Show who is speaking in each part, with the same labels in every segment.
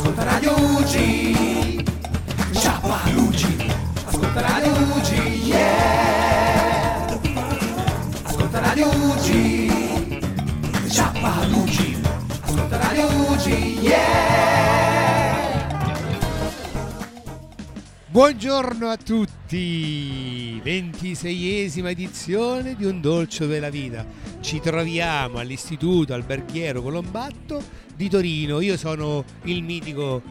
Speaker 1: Ascolta Radio UG. Ciapa UG. Ascolta Radio UG. Yeah. Ascolta Radio UG. Ciapa UG. Ascolta Radio UG. Yeah.
Speaker 2: Buongiorno a tutti, 26esima edizione di Un Dolce della Vita. Ci troviamo all'Istituto Alberghiero Colombatto di Torino. Io sono il mitico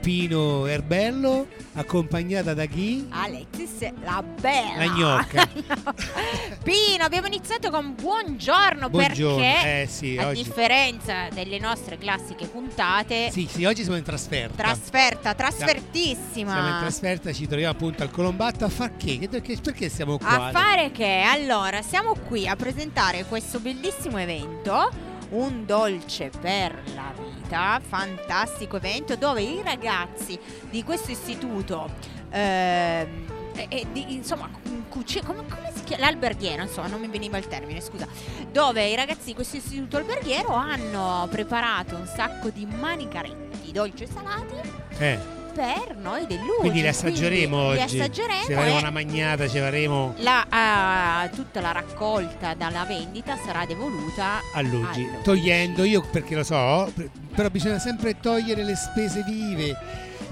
Speaker 2: Pino Erbello, accompagnata da chi?
Speaker 3: Alexis la bella
Speaker 2: La gnocca.
Speaker 3: Pino abbiamo iniziato con buongiorno,
Speaker 2: Buongiorno,
Speaker 3: perché
Speaker 2: eh sì,
Speaker 3: a
Speaker 2: oggi-
Speaker 3: differenza delle nostre classiche puntate
Speaker 2: Sì, sì, oggi siamo in trasferta.
Speaker 3: trasferta trasfertissima
Speaker 2: Siamo in trasferta, ci troviamo appunto al Colombatto a far che? Che- Perché siamo qua?
Speaker 3: a fare che allora siamo qui a presentare questo bellissimo evento un dolce per la vita, fantastico evento dove i ragazzi di questo istituto ehm, e- di- insomma cuci- come, come si chiama? L'alberghiero insomma non mi veniva il termine scusa. Dove i ragazzi di questo istituto alberghiero hanno preparato un sacco di manicaretti dolci e salati.
Speaker 2: Eh,
Speaker 3: per noi dell'Ugi
Speaker 2: quindi li assaggeremo
Speaker 3: li
Speaker 2: oggi.
Speaker 3: assaggeremo
Speaker 2: Ci faremo una magnata, ci faremo
Speaker 3: la, ah, tutta la raccolta dalla vendita sarà devoluta
Speaker 2: all'Ugi.
Speaker 3: all'Ugi.
Speaker 2: Togliendo, io perché lo so, per- però bisogna sempre togliere le spese vive.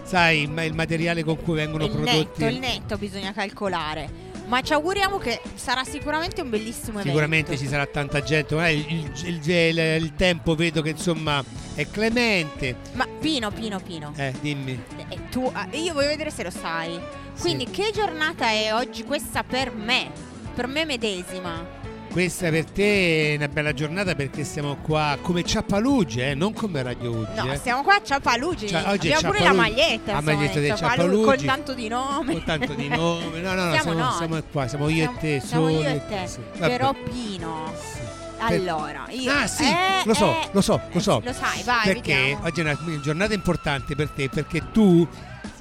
Speaker 2: Sai, ma il materiale con cui vengono
Speaker 3: il
Speaker 2: prodotti.
Speaker 3: netto, il netto bisogna calcolare. Ma ci auguriamo che sarà sicuramente un bellissimo
Speaker 2: Sicuramente
Speaker 3: evento.
Speaker 2: ci sarà tanta gente, ma il, il- il- il- tempo vedo che insomma è clemente.
Speaker 3: Ma Pino, Pino, Pino,
Speaker 2: Eh, dimmi.
Speaker 3: eh, tu, ah, io voglio vedere se lo sai. Quindi che giornata è oggi questa per me? Per me medesima.
Speaker 2: Questa per te è una bella giornata perché siamo qua come Ciappaluge, eh, non come Radio Ugi.
Speaker 3: No,
Speaker 2: eh.
Speaker 3: stiamo qua a Ciapalugi.
Speaker 2: Cioè, oggi
Speaker 3: Abbiamo pure la maglietta.
Speaker 2: La maglietta
Speaker 3: Ciapalugi,
Speaker 2: Ciapalugi.
Speaker 3: Con tanto di nome.
Speaker 2: Con tanto di nome. No, no, no,
Speaker 3: Siamo
Speaker 2: siamo, siamo qua, siamo io
Speaker 3: Siamo-
Speaker 2: e te,
Speaker 3: siamo io
Speaker 2: e
Speaker 3: te.
Speaker 2: sì.
Speaker 3: Però Pino.
Speaker 2: Sì.
Speaker 3: Allora, io
Speaker 2: Ah, sì,
Speaker 3: eh,
Speaker 2: lo so,
Speaker 3: eh,
Speaker 2: lo so, lo so.
Speaker 3: Lo sai, vai,
Speaker 2: perché
Speaker 3: vediamo.
Speaker 2: oggi è una giornata importante per te perché tu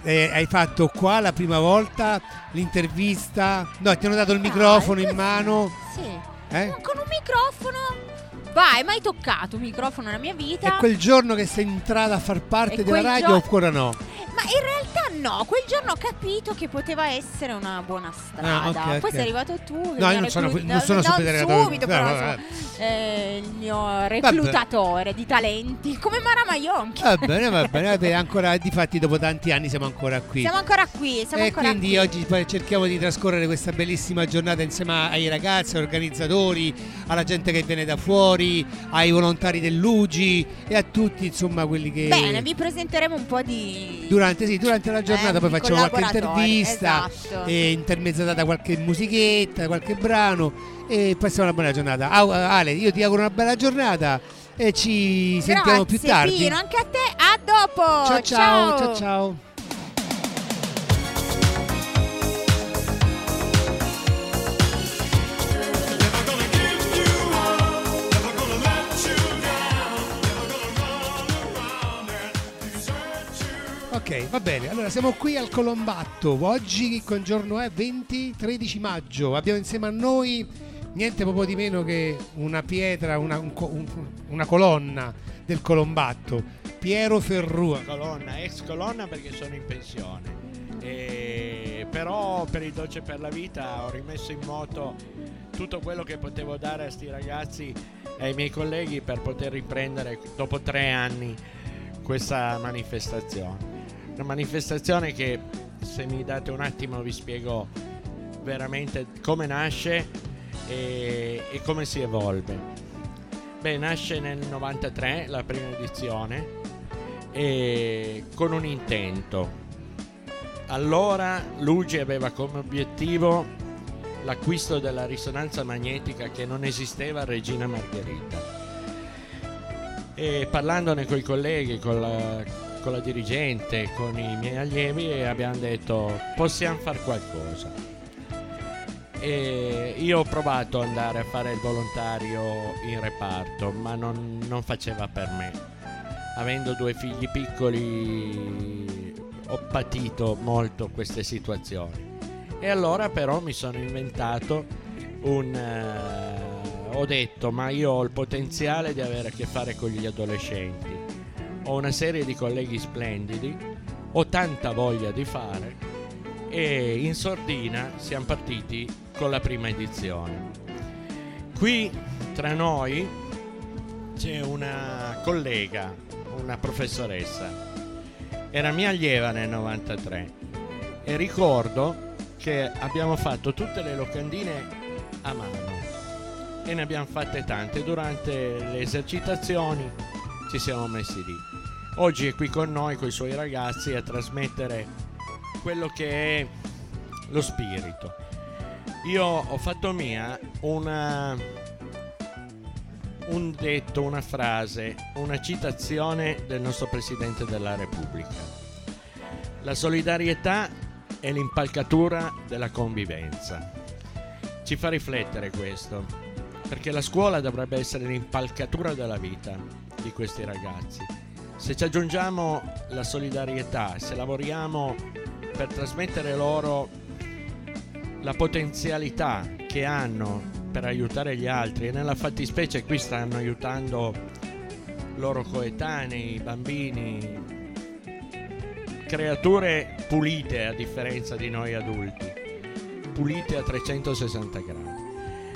Speaker 2: eh, hai fatto qua la prima volta l'intervista. No, ti hanno dato il microfono in mano.
Speaker 3: Sì.
Speaker 2: Eh?
Speaker 3: Con un microfono. Vai, mai toccato un microfono nella mia vita?
Speaker 2: È quel giorno che sei entrata a far parte della radio
Speaker 3: gio-
Speaker 2: oppure no?
Speaker 3: Ma in realtà no, quel giorno ho capito che poteva essere una buona strada.
Speaker 2: Ah, ok,
Speaker 3: Poi
Speaker 2: ok.
Speaker 3: sei arrivato tu.
Speaker 2: No, io non sono,
Speaker 3: reclu-
Speaker 2: non sono
Speaker 3: no,
Speaker 2: subito
Speaker 3: però
Speaker 2: vabbè.
Speaker 3: insomma, eh, il mio reclutatore di talenti, come Mara Maionchi.
Speaker 2: Va bene, va bene, vabbè, ancora, difatti dopo tanti anni siamo ancora qui.
Speaker 3: Siamo ancora qui, siamo
Speaker 2: e
Speaker 3: ancora
Speaker 2: quindi
Speaker 3: qui.
Speaker 2: oggi cerchiamo di trascorrere questa bellissima giornata insieme ai ragazzi, ai organizzatori, alla gente che viene da fuori, ai volontari dell'Ugi e a tutti insomma quelli che
Speaker 3: Bene, vi presenteremo un po' di
Speaker 2: durante, sì, durante la giornata
Speaker 3: Eh,
Speaker 2: poi facciamo qualche intervista
Speaker 3: esatto.
Speaker 2: e intermezzata da qualche musichetta, qualche brano e passiamo una buona giornata. Ale, io ti auguro una bella giornata e ci sentiamo più tardi.
Speaker 3: Pino, anche a te. A dopo.
Speaker 2: ciao ciao ciao ciao. Ok, va bene. Allora siamo qui al Colombatto. Oggi con giorno è 20 13 maggio. Abbiamo insieme a noi niente proprio di meno che una pietra, una, un un- una colonna del Colombatto. Piero Ferrua.
Speaker 4: colonna, ex colonna perché sono in pensione. E- però per il dolce per la vita ho rimesso in moto tutto quello che potevo dare a sti ragazzi e ai miei colleghi per poter riprendere dopo tre anni questa manifestazione. Una manifestazione che se mi date un attimo vi spiego veramente come nasce e, e come si evolve. Beh, nasce nel 93 la prima edizione con un intento. Allora Luigi aveva come obiettivo l'acquisto della risonanza magnetica che non esisteva a Regina Margherita. E parlandone con i colleghi, con la, con dirigente, con i miei allievi, abbiamo detto possiamo fare qualcosa. E io ho provato ad andare a fare il volontario in reparto, ma non, non faceva per me. Avendo due figli piccoli ho patito molto queste situazioni. E allora però mi sono inventato un... eh, ho detto ma io ho il potenziale di avere a che fare con gli adolescenti. Ho una serie di colleghi splendidi, ho tanta voglia di fare e in sordina siamo partiti con la prima edizione. Qui tra noi c'è una collega, una professoressa, era mia allieva nel 93 e ricordo che abbiamo fatto tutte le locandine a mano e ne abbiamo fatte tante durante le esercitazioni ci siamo messi lì oggi è qui con noi con i suoi ragazzi a trasmettere quello che è lo spirito io ho fatto mia una un detto, una frase, una citazione del nostro Presidente della Repubblica. La solidarietà è l'impalcatura della convivenza. Ci fa riflettere questo, perché la scuola dovrebbe essere l'impalcatura della vita di questi ragazzi. Se ci aggiungiamo la solidarietà, se lavoriamo per trasmettere loro la potenzialità che hanno per aiutare gli altri e nella fattispecie qui stanno aiutando loro coetanei, bambini, creature pulite a differenza di noi adulti, pulite a 360 gradi.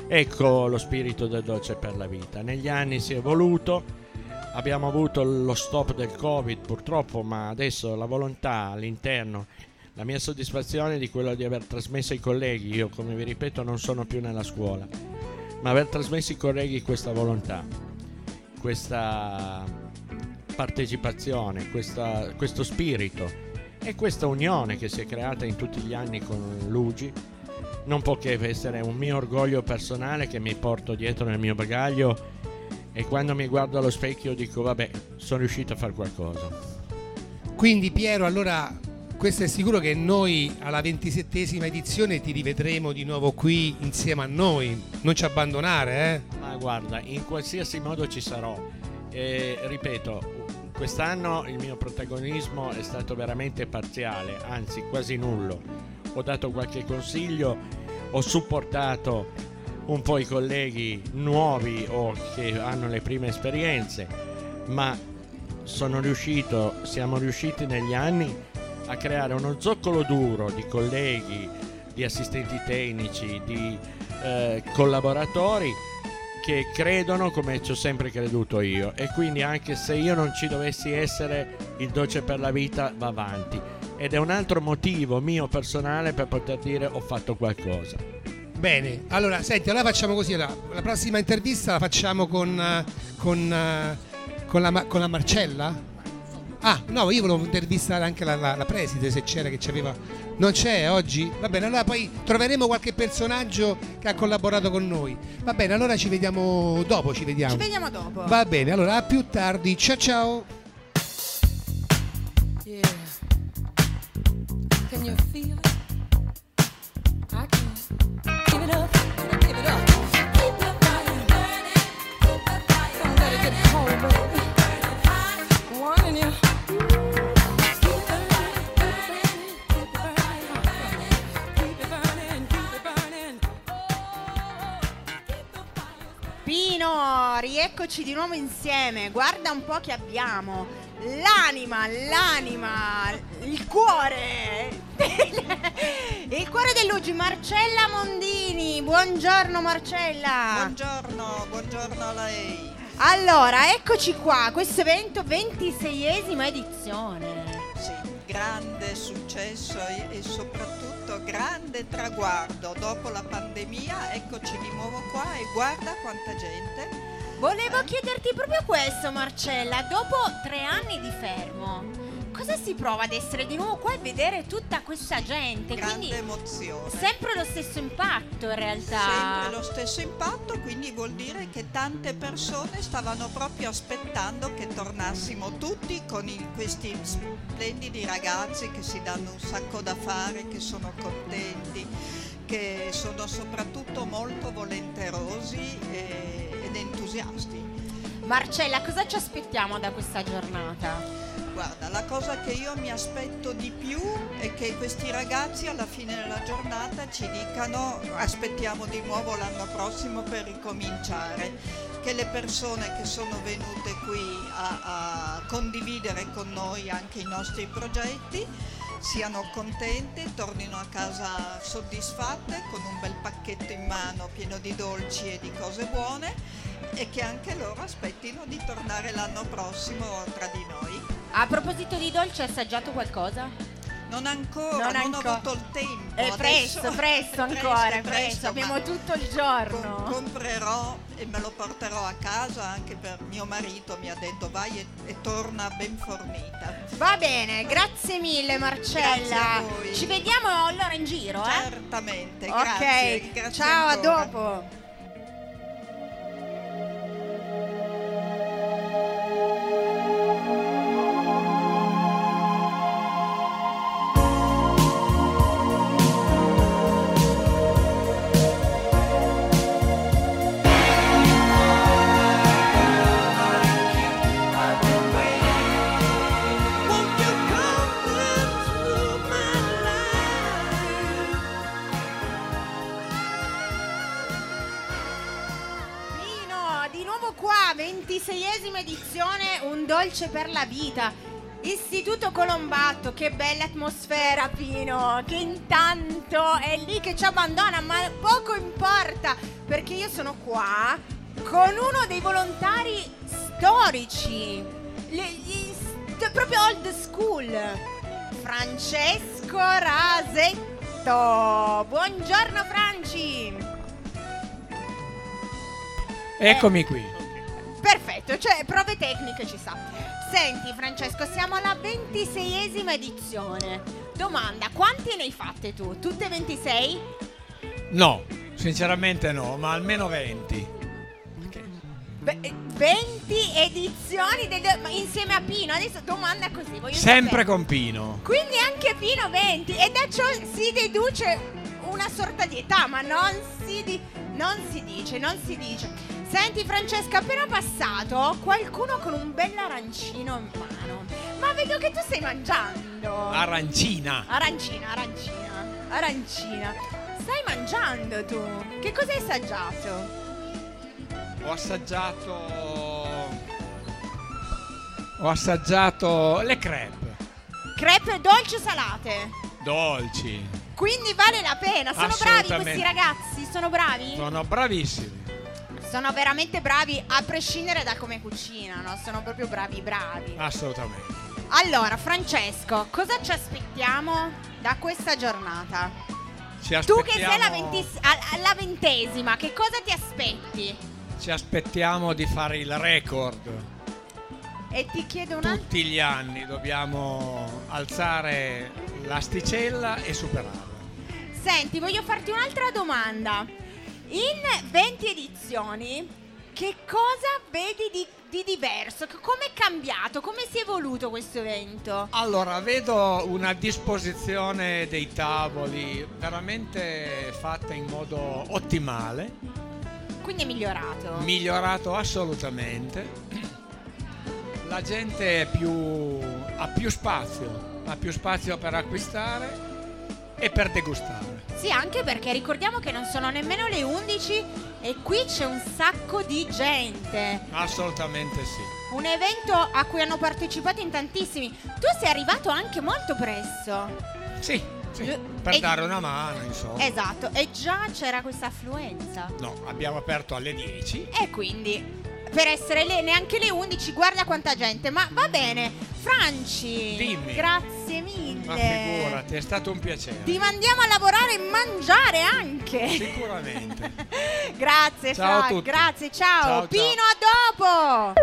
Speaker 4: Ecco lo spirito del dolce per la vita. Negli anni si è evoluto, abbiamo avuto lo stop del Covid purtroppo, ma adesso la volontà all'interno, la mia soddisfazione di quello di aver trasmesso ai colleghi, io come vi ripeto non sono più nella scuola, ma aver trasmesso ai colleghi questa volontà, questa partecipazione, questa, questo spirito e questa unione che si è creata in tutti gli anni con Luigi. Non può che essere un mio orgoglio personale che mi porto dietro nel mio bagaglio e quando mi guardo allo specchio dico vabbè sono riuscito a fare qualcosa.
Speaker 2: Quindi Piero, allora questo è sicuro che noi alla ventisettesima edizione ti rivedremo di nuovo qui insieme a noi, non ci abbandonare, eh?
Speaker 4: Ma guarda, in qualsiasi modo ci sarò. E, ripeto, quest'anno il mio protagonismo è stato veramente parziale, anzi quasi nullo. Ho dato qualche consiglio, ho supportato un po' i colleghi nuovi o che hanno le prime esperienze, ma sono riuscito, siamo riusciti negli anni a creare uno zoccolo duro di colleghi, di assistenti tecnici, di eh, collaboratori che credono come ci ho sempre creduto io e quindi anche se io non ci dovessi essere il dolce per la vita va avanti ed è un altro motivo mio personale per poter dire ho fatto qualcosa.
Speaker 2: Bene, allora senti, allora facciamo così, allora, la prossima intervista la facciamo con, eh, con, eh, con, la, con la Marcella? Ah, no, io volevo intervistare anche la, la, la preside se c'era che c'aveva. Non c'è oggi? Va bene, allora poi troveremo qualche personaggio che ha collaborato con noi. Va bene, allora ci vediamo dopo, ci vediamo.
Speaker 3: Ci vediamo dopo.
Speaker 2: Va bene, allora a più tardi. Ciao ciao.
Speaker 5: Yeah. Can you feel it?
Speaker 3: Pino, rieccoci di nuovo insieme. Guarda un po' che abbiamo. L'anima, l'anima, il cuore. il cuore dell'Ugi, Marcella Mondini. Buongiorno Marcella.
Speaker 6: Buongiorno, buongiorno a lei.
Speaker 3: Allora, eccoci qua, questo evento 26esima edizione.
Speaker 6: Grande successo e, soprattutto grande traguardo. Dopo la pandemia, eccoci di nuovo qua e guarda quanta gente.
Speaker 3: Volevo chiederti proprio questo, Marcella. Dopo tre anni di fermo, cosa si prova ad essere di nuovo qua e vedere tutta questa gente?
Speaker 6: Grande
Speaker 3: Quindi
Speaker 6: emozione.
Speaker 3: sempre lo stesso impatto in realtà.
Speaker 6: Sempre lo stesso impatto, quindi vuol dire che tante persone stavano proprio aspettando che tornassimo tutti con i- questi splendidi ragazzi che si danno un sacco da fare, che sono contenti, che sono soprattutto molto volenterosi e- ed entusiasti.
Speaker 3: Marcella, cosa ci aspettiamo da questa giornata?
Speaker 6: Guarda, la cosa che io mi aspetto di più è che questi ragazzi alla fine della giornata ci dicano aspettiamo di nuovo l'anno prossimo per ricominciare, che le persone che sono venute qui a, a condividere con noi anche i nostri progetti siano contente, tornino a casa soddisfatte con un bel pacchetto in mano pieno di dolci e di cose buone e che anche loro aspettino di tornare l'anno prossimo tra di noi.
Speaker 3: A proposito di dolce, hai assaggiato qualcosa?
Speaker 6: Non ancora,
Speaker 3: Non
Speaker 6: non,
Speaker 3: ancora.
Speaker 6: ho avuto il tempo.
Speaker 3: È presto,
Speaker 6: adesso-
Speaker 3: presto ancora, presto,
Speaker 6: ma
Speaker 3: abbiamo tutto il giorno.
Speaker 6: com- comprerò e me lo porterò a casa anche per mio marito mi ha detto vai e, e torna ben fornita.
Speaker 3: Va bene, grazie mille Marcella.
Speaker 6: Grazie a voi.
Speaker 3: Ci vediamo allora in giro, eh?
Speaker 6: Certamente,
Speaker 3: ok,
Speaker 6: grazie. grazie
Speaker 3: ciao, a
Speaker 6: ancora.
Speaker 3: dopo. Per la vita. Istituto Colombatto, che bella atmosfera Pino, che intanto è lì che ci abbandona, ma poco importa, perché io sono qua con uno dei volontari storici, le- gli st- proprio old school, Francesco Rasetto. Buongiorno Franci.
Speaker 7: Eccomi qui.
Speaker 3: Perfetto, cioè prove tecniche ci sa. Senti Francesco, siamo alla 26esima edizione. Domanda, quante ne hai fatte tu? Tutte 26?
Speaker 7: No, sinceramente no, ma almeno 20.
Speaker 3: Beh, 20 edizioni ma insieme a Pino. Adesso domanda così,
Speaker 7: Sempre
Speaker 3: sapere.
Speaker 7: con Pino.
Speaker 3: Quindi anche Pino 20 e da ciò si deduce una sorta di età, ma non si, di- non si dice, non si dice. Senti Francesca, appena passato qualcuno con un bel arancino in mano. Ma vedo che tu stai mangiando.
Speaker 7: Arancina.
Speaker 3: arancina, arancina, arancina. Stai mangiando tu. Che cosa hai assaggiato?
Speaker 7: Ho assaggiato. Ho assaggiato le crepe.
Speaker 3: Crepe dolci o salate?
Speaker 7: Dolci.
Speaker 3: Quindi vale la pena. Sono bravi questi ragazzi? Sono bravi?
Speaker 7: Sono bravissimi.
Speaker 3: Sono veramente bravi a prescindere da come cucinano, sono proprio bravi bravi.
Speaker 7: Assolutamente.
Speaker 3: Allora, Francesco, cosa ci aspettiamo da questa giornata?
Speaker 7: Ci
Speaker 3: Tu che sei alla,
Speaker 7: aspettiamo-
Speaker 3: ventis- al- alla ventesima, che cosa ti aspetti?
Speaker 7: Ci aspettiamo di fare il record.
Speaker 3: E ti chiedo un altro.
Speaker 7: Tutti gli anni dobbiamo alzare l'asticella e superarla.
Speaker 3: Senti, voglio farti un'altra domanda. In 20 edizioni, che cosa vedi di, di diverso? Come è cambiato? Come si è evoluto questo evento?
Speaker 7: Allora, vedo una disposizione dei tavoli veramente fatta in modo ottimale,
Speaker 3: Quindi è migliorato.
Speaker 7: migliorato assolutamente. La gente è più, ha più spazio, ha più spazio per acquistare e per degustare.
Speaker 3: Sì, anche perché ricordiamo che non sono nemmeno le 11 e qui c'è un sacco di gente.
Speaker 7: Assolutamente sì.
Speaker 3: Un evento a cui hanno partecipato in tantissimi. Tu sei arrivato anche molto presto.
Speaker 7: Sì, sì, per
Speaker 3: e-
Speaker 7: dare una mano, insomma.
Speaker 3: Esatto, e già c'era questa affluenza.
Speaker 7: No, abbiamo aperto alle 10.
Speaker 3: E quindi, per essere le, neanche le 11, guarda quanta gente. Ma va bene, Franci.
Speaker 7: Dimmi.
Speaker 3: Grazie mille.
Speaker 7: Ma figurati, è stato un piacere.
Speaker 3: Ti mandiamo a lavorare e mangiare anche.
Speaker 7: Sicuramente.
Speaker 3: grazie,
Speaker 7: Ciao tutti.
Speaker 3: grazie, ciao.
Speaker 7: Ciao, ciao.
Speaker 3: Pino, a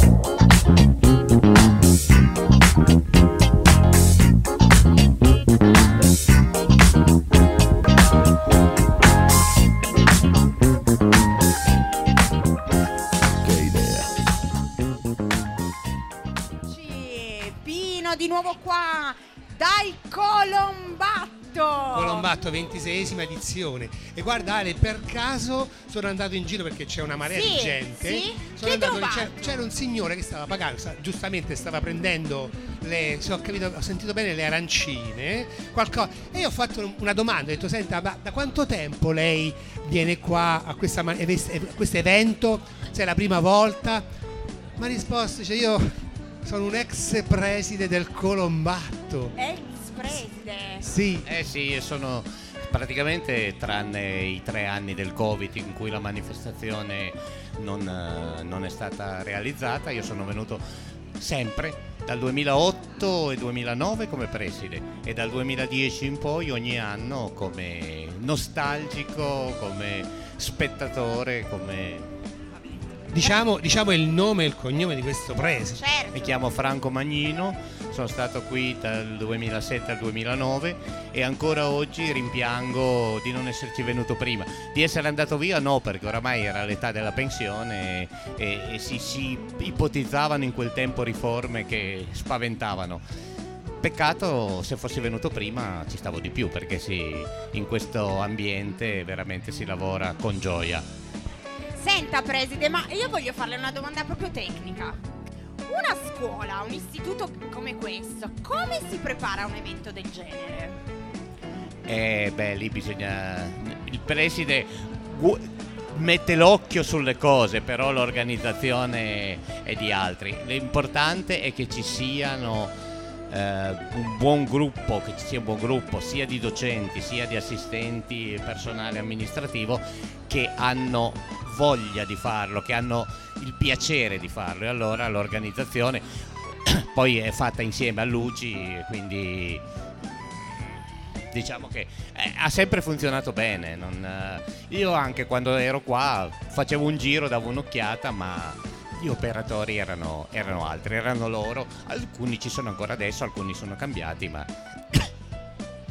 Speaker 3: dopo.
Speaker 2: 126esima edizione. E guardare per caso sono andato in giro perché c'è una marea
Speaker 3: sì,
Speaker 2: di gente.
Speaker 3: sì?
Speaker 2: sono andato, c'era, c'era, un signore che stava pagando giustamente stava prendendo le se ho, capito, ho sentito bene le arancine qualcosa e io ho fatto una domanda ho detto senta ma da quanto tempo lei viene qua a, questa, a questo evento? Se è la prima volta? Mi ha risposto cioè io sono un ex preside del Colombatto.
Speaker 3: Eh preside.
Speaker 2: sì
Speaker 8: Eh sì, sono praticamente tranne i tre anni del Covid in cui la manifestazione non, eh, non è stata realizzata, io sono venuto sempre dal 2008 e 2009 come preside e dal 2010 in poi ogni anno come nostalgico, come spettatore, come...
Speaker 2: Diciamo, diciamo il nome e il cognome di questo preside.
Speaker 3: Certo.
Speaker 8: Mi chiamo Franco Magnino, sono stato qui dal 2007 al 2009 e ancora oggi rimpiango di non esserci venuto prima. Di essere andato via no, perché oramai era l'età della pensione e, e si, si ipotizzavano in quel tempo riforme che spaventavano. Peccato se fossi venuto prima ci stavo di più perché si- in questo ambiente veramente si lavora con gioia.
Speaker 3: Senta preside, ma io voglio farle una domanda proprio tecnica. Una scuola, un istituto come questo, come si prepara a un evento del genere?
Speaker 8: Eh, beh, lì bisogna. Il preside mette l'occhio sulle cose, però l'organizzazione è di altri. L'importante è che ci siano eh, un buon gruppo, che ci sia un buon gruppo sia di docenti sia di assistenti personale amministrativo che hanno voglia di farlo, che hanno il piacere di farlo e allora l'organizzazione poi è fatta insieme a Luci, quindi diciamo che eh, ha sempre funzionato bene. non, eh, io anche quando ero qua facevo un giro, davo un'occhiata, ma gli operatori erano, erano altri, erano loro. Alcuni ci sono ancora adesso, alcuni sono cambiati, ma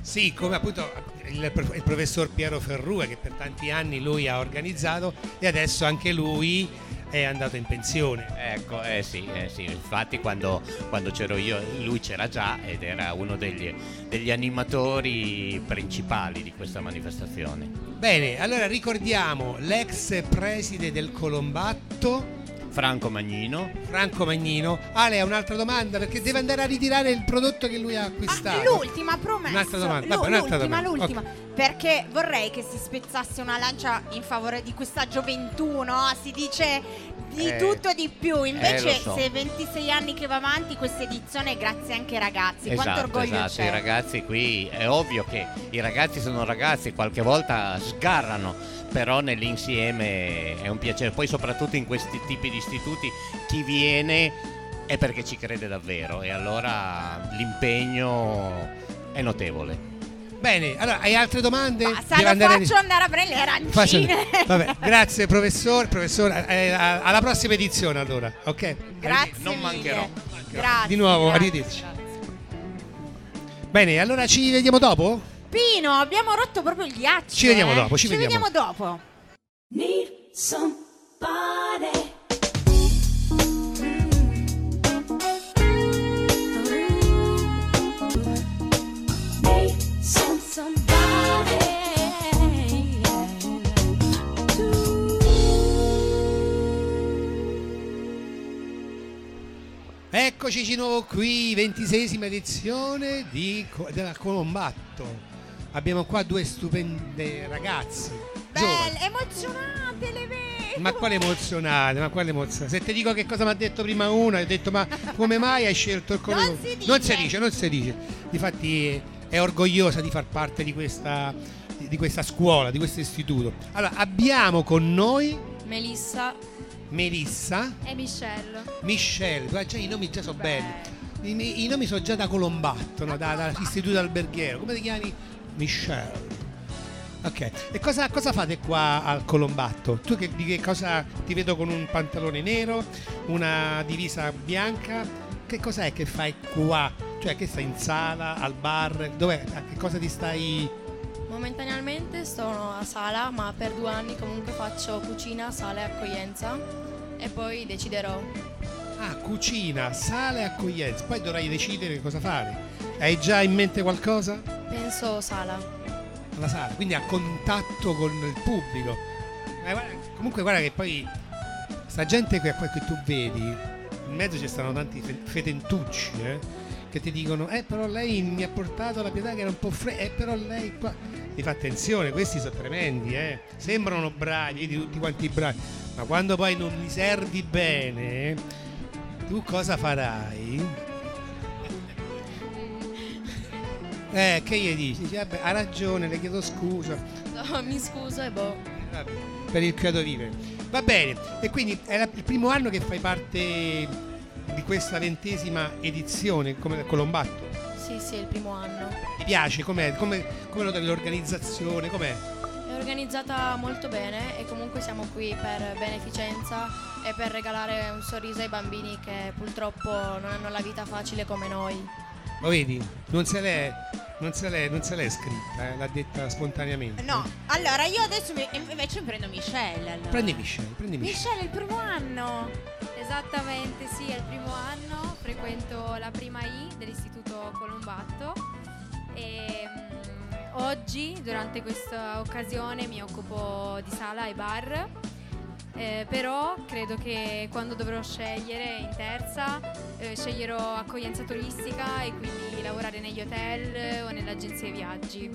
Speaker 2: Sì, come appunto il, il professor Piero Ferrua che per tanti anni lui ha organizzato e adesso anche lui è andato in pensione.
Speaker 8: ecco, eh sì, eh sì. infatti quando, quando c'ero io lui c'era già ed era uno degli, degli animatori principali di questa manifestazione.
Speaker 2: Bene, allora ricordiamo l'ex preside del Colombatto,
Speaker 8: Franco Magnino,
Speaker 2: Franco Magnino. Ale ha un'altra domanda perché deve andare a ritirare il prodotto che lui ha
Speaker 3: Ah,
Speaker 2: acquistato.
Speaker 3: l'ultima promessa.
Speaker 2: Un'altra domanda,
Speaker 3: Lu-
Speaker 2: vabbè, un'altra
Speaker 3: l'ultima,
Speaker 2: domanda.
Speaker 3: l'ultima. Perché vorrei che si spezzasse una lancia in favore di questa gioventù, no? Si dice di
Speaker 8: Eh,
Speaker 3: tutto e di più. Invece,
Speaker 8: lo so.
Speaker 3: se 26 anni che va avanti, questa edizione è grazie anche ai ragazzi. Quanto
Speaker 8: Esatto,
Speaker 3: orgoglio
Speaker 8: esatto.
Speaker 3: c'è.
Speaker 8: I ragazzi qui è ovvio che i ragazzi sono ragazzi, qualche volta sgarrano, però nell'insieme è un piacere. Poi soprattutto in questi tipi di istituti chi viene è perché ci crede davvero e allora l'impegno è notevole.
Speaker 2: Bene, allora hai altre domande?
Speaker 3: Basta,
Speaker 2: Deve
Speaker 3: lo
Speaker 2: andare-
Speaker 3: faccio andare a prendere le
Speaker 2: Faccio-
Speaker 3: arancine.
Speaker 2: Vabbè, grazie professor, professore, eh, a- alla prossima edizione allora, ok?
Speaker 3: Grazie
Speaker 8: Non mancherò.
Speaker 3: Grazie.
Speaker 2: Di nuovo,
Speaker 3: grazie.
Speaker 2: arrivederci. Bene, allora ci vediamo dopo?
Speaker 3: Pino, abbiamo rotto proprio il ghiaccio.
Speaker 2: Ci vediamo
Speaker 3: eh.
Speaker 2: dopo, ci vediamo.
Speaker 3: dopo.
Speaker 5: Need somebody.
Speaker 2: Eccoci di nuovo qui, ventisesima edizione di, della Colombatto. Abbiamo qua due stupende ragazze.
Speaker 3: Belle, emozionate, le vedo.
Speaker 2: Ma quale emozionate, ma quale emozionate. Se ti dico che cosa mi ha detto prima una, hai detto ma come mai hai scelto il
Speaker 3: Non
Speaker 2: cognome?
Speaker 3: si dice.
Speaker 2: Non si dice, non si dice. Difatti è orgogliosa di far parte di questa, di questa scuola, di questo istituto. Allora, abbiamo con noi
Speaker 9: Melissa
Speaker 2: Melissa,
Speaker 9: e Michelle.
Speaker 2: Michelle, guarda, già i nomi già sono belli. I, i nomi sono già da Colombatto, no? da, dall'istituto alberghiero. Come ti chiami? Michelle. Ok, e cosa, cosa fate qua al Colombatto? Tu che, di che cosa ti vedo con un pantalone nero, una divisa bianca? Che cos'è che fai qua? Cioè che stai in sala, al bar? Dov'è? A che cosa ti stai...
Speaker 9: Momentaneamente sono a sala, ma per due anni comunque faccio cucina, sala e accoglienza e poi deciderò.
Speaker 2: Ah, cucina, sala e accoglienza. Poi dovrai decidere cosa fare. Hai già in mente qualcosa?
Speaker 9: Penso sala.
Speaker 2: alla sala, quindi a contatto con il pubblico. Ma guarda- comunque guarda che poi sta gente che, che tu vedi, in mezzo ci stanno tanti fe- fetentucci, eh, che ti dicono, eh però lei mi ha portato la pietà che era un po' fredda, eh però lei qua... Ti fa attenzione, questi sono tremendi, eh. Sembrano bravi, vedi tutti quanti bravi, ma quando poi non li servi bene, tu cosa farai? Eh, che gli dici? Dici, vabbè, ha ragione, le chiedo scusa.
Speaker 9: No, mi scuso e boh.
Speaker 2: Vabbè, per il credo vivere. Va bene, e quindi è la- il primo anno che fai parte di questa ventesima edizione come Colombatto.
Speaker 9: Sì, sì, è il primo anno.
Speaker 2: Ti piace? Com'è? Come, come lo trovi l'organizzazione? Com'è?
Speaker 9: È organizzata molto bene e comunque siamo qui per beneficenza e per regalare un sorriso ai bambini che purtroppo non hanno la vita facile come noi.
Speaker 2: Lo vedi? Non se l'è, non se l'è, non se l'è scritta, eh, l'ha detta spontaneamente.
Speaker 3: No, allora io adesso mi- invece prendo Michelle. allora.
Speaker 2: Prendi Michelle, prendi Michelle.
Speaker 3: Michelle è il primo anno.
Speaker 10: Esattamente, sì, è il primo anno, frequento la prima I dell'Istituto Colombatto e mm, oggi, durante questa occasione, mi occupo di sala e bar, eh, però credo che quando dovrò scegliere in terza, eh, sceglierò accoglienza turistica e quindi lavorare negli hotel o nelle agenzie viaggi.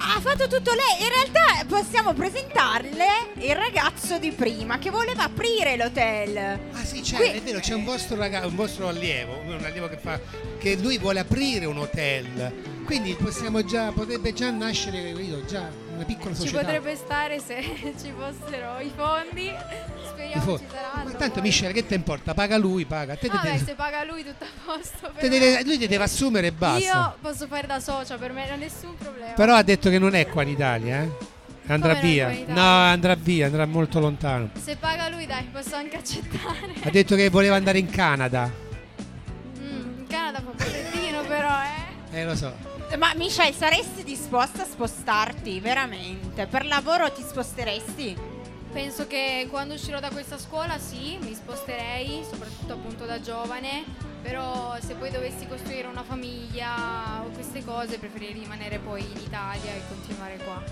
Speaker 3: Ha fatto tutto lei. In realtà possiamo presentarle il ragazzo di prima che voleva aprire l'hotel.
Speaker 2: Ah sì, c'è,
Speaker 3: Qui-
Speaker 2: è vero, c'è un vostro, raga- un vostro allievo, un allievo che fa che lui vuole aprire un hotel. Quindi possiamo già, potrebbe già nascere, capito, già una piccola
Speaker 10: Ci
Speaker 2: società.
Speaker 10: potrebbe stare se ci fossero i fondi,
Speaker 2: Di
Speaker 10: speriamo
Speaker 2: fo-
Speaker 10: ci saranno.
Speaker 2: Ma tanto
Speaker 10: poi.
Speaker 2: Michele che te importa? Paga lui, paga. Te,
Speaker 10: Vabbè,
Speaker 2: te-
Speaker 10: se paga lui tutto a posto.
Speaker 2: te deve- lui ti deve assumere e basta.
Speaker 10: Io posso fare da socia, per me non è nessun problema.
Speaker 2: Però ha detto che non è qua in Italia, eh? Andrà
Speaker 10: Come
Speaker 2: via. No, andrà via, andrà molto lontano.
Speaker 10: Se paga lui, dai, posso anche accettare.
Speaker 2: Ha detto che voleva andare in Canada.
Speaker 10: Mm, in Canada fa un po' freddino, però, eh.
Speaker 2: Eh, lo so.
Speaker 3: Ma Michelle, saresti disposta a spostarti veramente? Per lavoro ti sposteresti?
Speaker 10: Penso che quando uscirò da questa scuola, sì, mi sposterei, soprattutto appunto da giovane. Però se poi dovessi costruire una famiglia o queste cose, preferirei rimanere poi in Italia e continuare qua.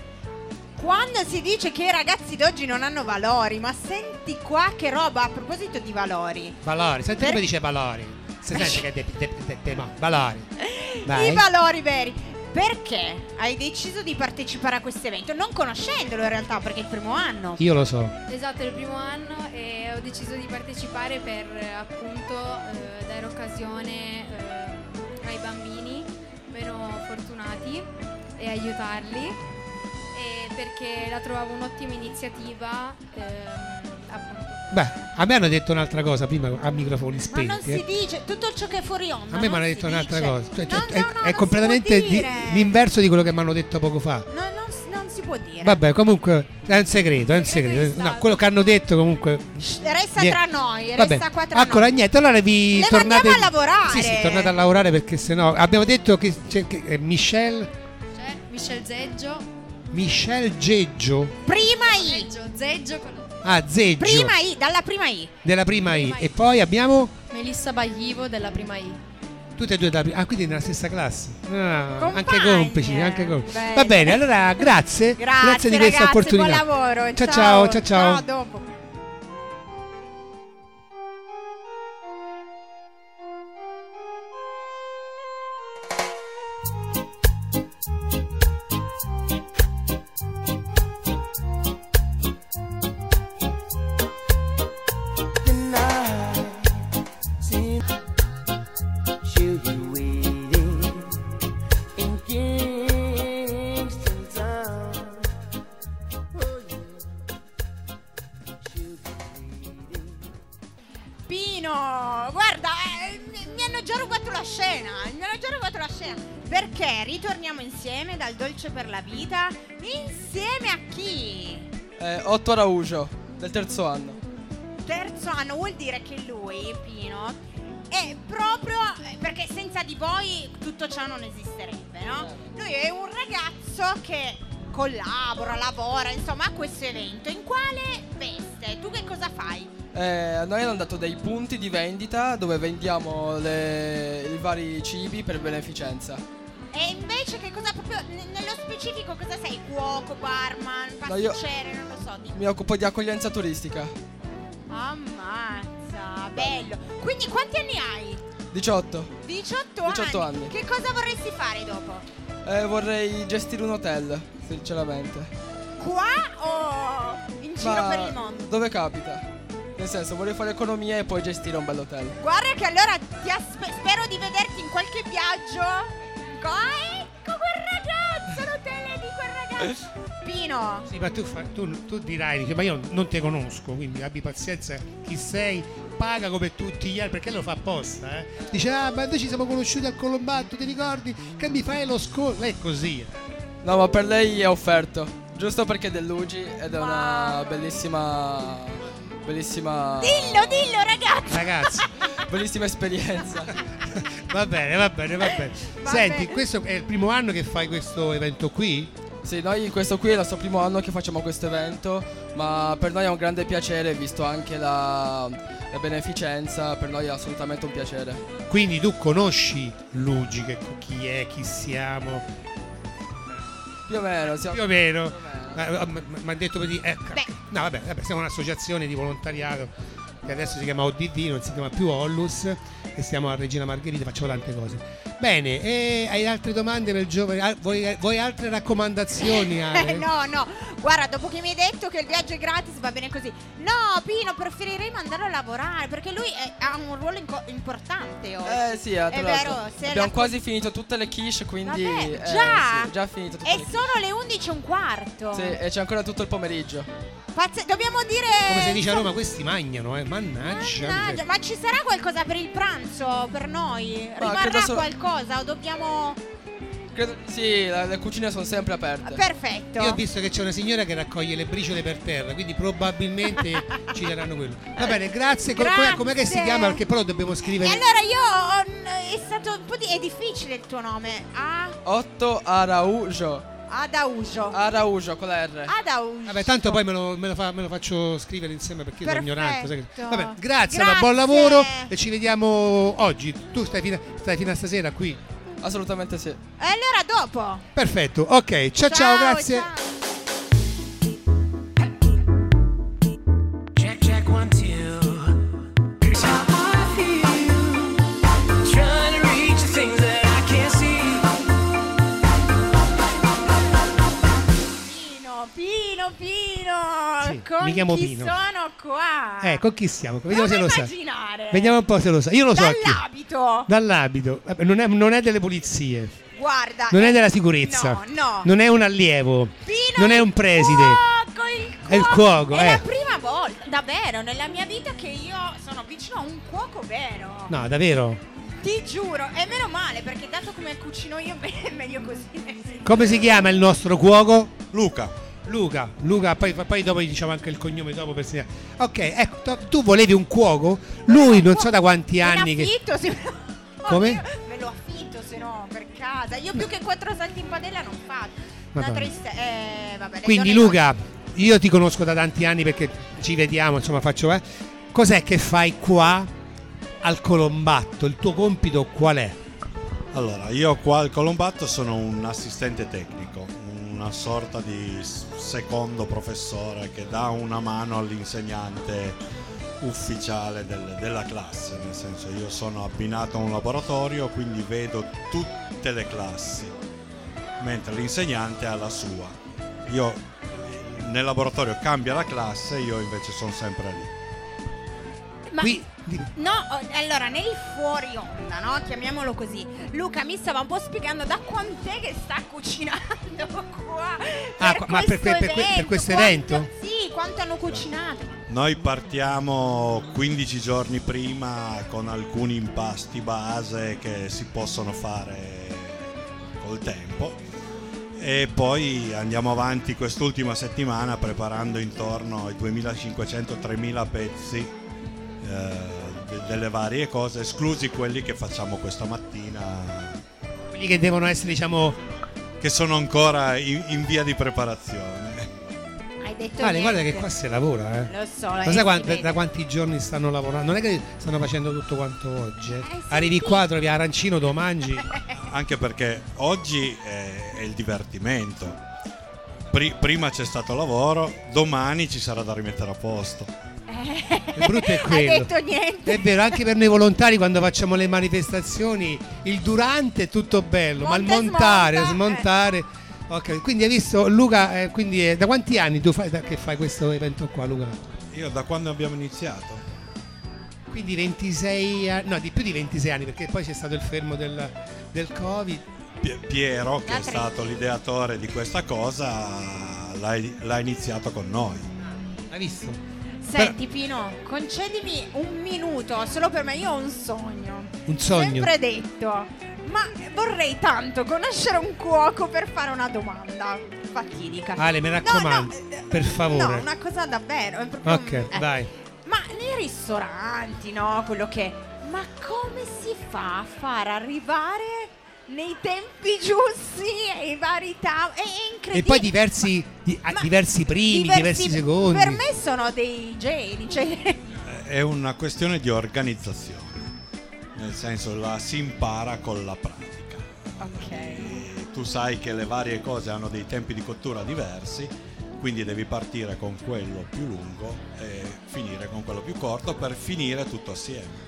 Speaker 3: Quando si dice che i ragazzi d'oggi non hanno valori, ma senti qua che roba a proposito di valori.
Speaker 2: Valori, senti
Speaker 3: Per-
Speaker 2: come dice Valori. Si sente che te, te, te- Valori. Vai.
Speaker 3: I valori veri. Perché hai deciso di partecipare a questo evento? Non conoscendolo in realtà, perché è il primo anno.
Speaker 2: Io lo so.
Speaker 10: Esatto, è il primo anno e ho deciso di partecipare per eh, appunto eh, dare occasione eh, ai bambini meno fortunati e aiutarli e perché la trovavo un'ottima iniziativa ehm, appunto.
Speaker 2: Beh, a me hanno detto un'altra cosa prima a microfoni
Speaker 3: Ma
Speaker 2: spenti.
Speaker 3: non si
Speaker 2: eh.
Speaker 3: dice tutto ciò che è fuori onda.
Speaker 2: A me mi hanno detto un'altra
Speaker 3: dice.
Speaker 2: cosa. Cioè, cioè,
Speaker 3: No,
Speaker 2: è,
Speaker 3: no, no,
Speaker 2: è
Speaker 3: si
Speaker 2: completamente di- l'inverso di quello che mi hanno detto poco fa.
Speaker 3: No, non, si- non si può dire.
Speaker 2: Vabbè, comunque è un segreto, è un
Speaker 10: Segreto
Speaker 2: No, quello che hanno detto comunque.
Speaker 3: Resta
Speaker 2: Niente.
Speaker 3: tra noi,
Speaker 2: Vabbè,
Speaker 3: resta qua tra
Speaker 2: ancora
Speaker 3: noi.
Speaker 2: niente. Allora vi
Speaker 3: Le
Speaker 2: tornate
Speaker 3: a lavorare.
Speaker 2: Sì, sì, tornate a lavorare perché sennò abbiamo detto che c'è che, eh, Michelle
Speaker 10: C'è Michel Zeggio,
Speaker 2: Michelle Geggio.
Speaker 3: Prima I.
Speaker 10: Zeggio, Zeggio con
Speaker 2: Ah, Zeggio
Speaker 3: Prima I, dalla prima I.
Speaker 2: della prima I
Speaker 10: Prima I.
Speaker 2: e poi abbiamo
Speaker 9: Melissa Baglivo della prima I.
Speaker 2: tutte e due da Ah, quindi nella stessa classe. Ah, anche complici, anche complici. Va bene, allora grazie.
Speaker 3: Grazie,
Speaker 2: di questa
Speaker 3: ragazzi,
Speaker 2: opportunità.
Speaker 3: Buon lavoro.
Speaker 2: Ciao, ciao, ciao, ciao.
Speaker 3: Ciao, dopo.
Speaker 11: Araujo, del terzo anno.
Speaker 3: Terzo anno vuol dire che lui, Pino, è proprio perché senza di voi tutto ciò non esisterebbe, no? Lui è un ragazzo che collabora, lavora, insomma, a questo evento. In quale veste? Tu che cosa fai?
Speaker 11: Eh, noi hanno dato dei punti di vendita dove vendiamo le- i vari cibi per beneficenza.
Speaker 3: E invece che cosa proprio nello specifico cosa sei? Cuoco, barman,
Speaker 11: No,
Speaker 3: pasticcere, non lo so. dimmi.
Speaker 11: Mi occupo di accoglienza turistica.
Speaker 3: Ammazza, bello. Quindi quanti anni hai?
Speaker 11: 18.
Speaker 3: 18,
Speaker 11: 18 anni.
Speaker 3: Che cosa vorresti fare dopo?
Speaker 11: Eh, vorrei gestire un hotel, sinceramente.
Speaker 3: Qua o in giro
Speaker 11: Ma
Speaker 3: per il mondo?
Speaker 11: Dove capita? Nel senso, vorrei fare economia e poi gestire un bel hotel.
Speaker 3: Guarda che allora ti aspe- spero di vederti in qualche viaggio. Co- ah, ecco quel ragazzo, l'hotel di quel ragazzo. Pino,
Speaker 2: Sì, ma tu, fa- tu- tu dirai, dici, ma io non ti conosco, quindi abbi pazienza, chi sei, paga come tutti gli altri, perché lo fa apposta, eh? Dice, ah, ma noi ci siamo conosciuti al Colombatto, ti ricordi? Che mi fai lo sconto? Lei è così. eh.
Speaker 11: No, ma per lei è offerto. Giusto perché è dell'Ugi ed è una bellissima. Bellissima.
Speaker 3: dillo, dillo ragazzi.
Speaker 2: Ragazzi,
Speaker 11: Bellissima esperienza.
Speaker 2: Va bene, va bene, va bene.
Speaker 3: Va
Speaker 2: Senti,
Speaker 3: bene.
Speaker 2: questo è il primo anno che fai questo evento qui?
Speaker 11: Sì, noi questo qui è il nostro primo anno che facciamo questo evento, ma per noi è un grande piacere, visto anche la, la beneficenza, per noi è assolutamente un piacere.
Speaker 2: Quindi tu conosci Luigi, che chi è, chi siamo,
Speaker 11: Più o meno, siamo...
Speaker 2: più o meno. Mi ha detto per dire, ecco.
Speaker 3: Beh.
Speaker 2: No, vabbè, vabbè, siamo un'associazione di volontariato che adesso si chiama ODD, non si chiama più Ollus, e siamo a Regina Margherita, facciamo tante cose. Bene, e hai altre domande per il giovane? Ah, Vuoi, vuoi altre raccomandazioni? Ale?
Speaker 3: Eh, no, no, guarda, dopo che mi hai detto che il viaggio è gratis va bene così. No, Pino, preferirei mandarlo a lavorare perché lui è- ha un ruolo inco- importante oggi.
Speaker 11: Eh sì, tra
Speaker 3: È vero,
Speaker 11: Abbiamo
Speaker 3: la-
Speaker 11: quasi finito tutte le quiche, quindi...
Speaker 3: Vabbè,
Speaker 11: eh,
Speaker 3: già?
Speaker 11: sì, già finito tutte
Speaker 3: E
Speaker 11: le
Speaker 3: sono le 11 e un quarto.
Speaker 11: Sì, e c'è ancora tutto il pomeriggio.
Speaker 3: Pazze- dobbiamo dire.
Speaker 2: Come si dice a Roma, questi mangiano, eh? Mannaggia.
Speaker 3: Mannaggia, ma ci sarà qualcosa per il pranzo per noi?
Speaker 11: Ma
Speaker 3: Rimarrà
Speaker 11: so-
Speaker 3: qualcosa o dobbiamo.
Speaker 11: Credo, sì, la- le cucine sono sempre aperte.
Speaker 3: Perfetto.
Speaker 2: Io ho visto che c'è una signora che raccoglie le briciole per terra, quindi probabilmente ci daranno quello. Va bene, grazie. Co- com'è- Com'è che si
Speaker 3: Grazie.
Speaker 2: chiama? Perché poi lo dobbiamo
Speaker 3: E
Speaker 2: scrivere.
Speaker 3: allora io ho- è stato un po' di. è difficile il tuo nome. A.
Speaker 11: 8 Araujo.
Speaker 3: Adaujo.
Speaker 11: Araujo con la R.
Speaker 3: Adaujo.
Speaker 2: Vabbè, tanto poi me lo, me lo fa- me lo faccio scrivere insieme perché io sono
Speaker 3: Perfetto.
Speaker 2: ignorante. sai che- Vabbè, grazie, allora,
Speaker 3: Grazie.
Speaker 2: buon lavoro e ci vediamo oggi. Tu stai fino, stai fino a stasera qui.
Speaker 11: Assolutamente sì.
Speaker 3: E allora dopo.
Speaker 2: Perfetto, ok. Ciao ciao, grazie.
Speaker 3: ciao.
Speaker 2: Mi chiamo
Speaker 3: chi
Speaker 2: Pino.
Speaker 3: sono qua?
Speaker 2: Eh, con chi siamo? Vediamo se
Speaker 3: Prova
Speaker 2: lo
Speaker 3: a
Speaker 2: sa.
Speaker 3: immaginare.
Speaker 2: Vediamo un po' se lo sa. Io lo so. chi è.
Speaker 3: Dall'abito.
Speaker 2: Dall'abito. Vabbè, Non è, non è delle pulizie.
Speaker 3: Guarda.
Speaker 2: Non è
Speaker 3: eh,
Speaker 2: della sicurezza.
Speaker 3: No, no.
Speaker 2: Non è un allievo.
Speaker 3: Pino
Speaker 2: non è un preside.
Speaker 3: cuoco, il
Speaker 2: È il
Speaker 3: cuoco.
Speaker 2: cuoco,
Speaker 3: È
Speaker 2: eh.
Speaker 3: la prima volta, davvero, nella mia vita che io sono vicino a un cuoco vero.
Speaker 2: No, davvero.
Speaker 3: Ti giuro, e meno male, perché dato come cucino io, è meglio così.
Speaker 2: Come si chiama il nostro cuoco?
Speaker 12: Luca.
Speaker 2: Luca, Luca, poi, poi dopo gli diciamo anche il cognome dopo per segnare. Ok, ecco, tu- tu volevi un cuoco? Lui non so da quanti anni
Speaker 3: Me
Speaker 2: che.
Speaker 3: l'affitto, se...
Speaker 2: Come?
Speaker 3: Me lo affitto se no per casa. Io più che quattro salti in padella non faccio. Una triste. Eh, vabbè,
Speaker 2: Quindi Luca, io ti conosco da tanti anni perché ci vediamo, insomma, faccio eh. Cos'è che fai qua al Colombatto? Il tuo compito qual è?
Speaker 12: Allora, io qua al Colombatto sono un assistente tecnico, una sorta di secondo professore che dà una mano all'insegnante ufficiale del- della classe, nel senso io sono abbinato a un laboratorio, quindi vedo tutte le classi, mentre l'insegnante ha la sua. Io nel laboratorio cambia la classe, io invece sono sempre lì.
Speaker 3: Ma
Speaker 2: Qui,
Speaker 3: No, oh, allora nel fuori onda, no? Chiamiamolo così. Luca mi stava un po' spiegando da quant'è che sta cucinando qua.
Speaker 2: Ah, qua- ma per- per- per- per questo
Speaker 3: Quanto-
Speaker 2: evento?
Speaker 3: Sì, quanto hanno cucinato.
Speaker 12: Noi partiamo 15 giorni prima con alcuni impasti base che si possono fare col tempo e poi andiamo avanti quest'ultima settimana preparando intorno ai 2500-3000 pezzi eh, de- delle varie cose, esclusi quelli che facciamo questa mattina
Speaker 2: quelli che devono essere, diciamo.
Speaker 12: che sono ancora in, in via di preparazione.
Speaker 3: Hai detto
Speaker 2: Vale, guarda che qua si lavora, eh.
Speaker 3: Lo so,
Speaker 2: Lo sai quan-
Speaker 3: si vede.
Speaker 2: da quanti giorni stanno lavorando? Non è che stanno facendo tutto quanto oggi. eh.
Speaker 3: Eh, sì,
Speaker 2: Arrivi qua, trovi arancino, lo mangi.
Speaker 12: Anche perché oggi è, è il divertimento. Pri- prima c'è stato lavoro, domani ci sarà da rimettere a posto.
Speaker 2: Il brutto è quello.
Speaker 3: Hai detto niente.
Speaker 2: È vero, anche per noi volontari quando facciamo le manifestazioni, il durante è tutto bello, ma il
Speaker 3: Monta
Speaker 2: montare,
Speaker 3: smonta,
Speaker 2: smontare. Ok, quindi hai visto Luca, eh, quindi eh, da quanti anni tu fai da- che fai questo evento qua, Luca?
Speaker 12: Io da quando abbiamo iniziato?
Speaker 2: Quindi 26 anni, no, di più di 26 anni, perché poi c'è stato il fermo del, del Covid.
Speaker 12: Pie- Piero, che è stato l'ideatore di questa cosa, l'ha, l'ha iniziato con noi.
Speaker 2: Hai visto?
Speaker 3: Senti Pino, concedimi un minuto solo per me, io ho un sogno.
Speaker 2: Un sogno.
Speaker 3: Sempre detto, ma vorrei tanto conoscere un cuoco per fare una domanda fatidica.
Speaker 2: Ale, mi
Speaker 3: No,
Speaker 2: raccomando,
Speaker 3: no, eh,
Speaker 2: per favore.
Speaker 3: No, una cosa davvero.
Speaker 2: Ok,
Speaker 3: eh.
Speaker 2: vai.
Speaker 3: Ma nei ristoranti, no? Quello che. Ma come si fa a far arrivare nei tempi giusti e i vari tavoli? È incredibile.
Speaker 2: E poi diversi, di- ah,
Speaker 3: Ma
Speaker 2: diversi primi, diversi, secondi.
Speaker 3: Per me sono dei geni. Cioè,
Speaker 12: È una questione di organizzazione, nel senso la si impara con la pratica.
Speaker 3: ok.
Speaker 12: E tu sai che le varie cose hanno dei tempi di cottura diversi, quindi devi partire con quello più lungo e finire con quello più corto per finire tutto assieme.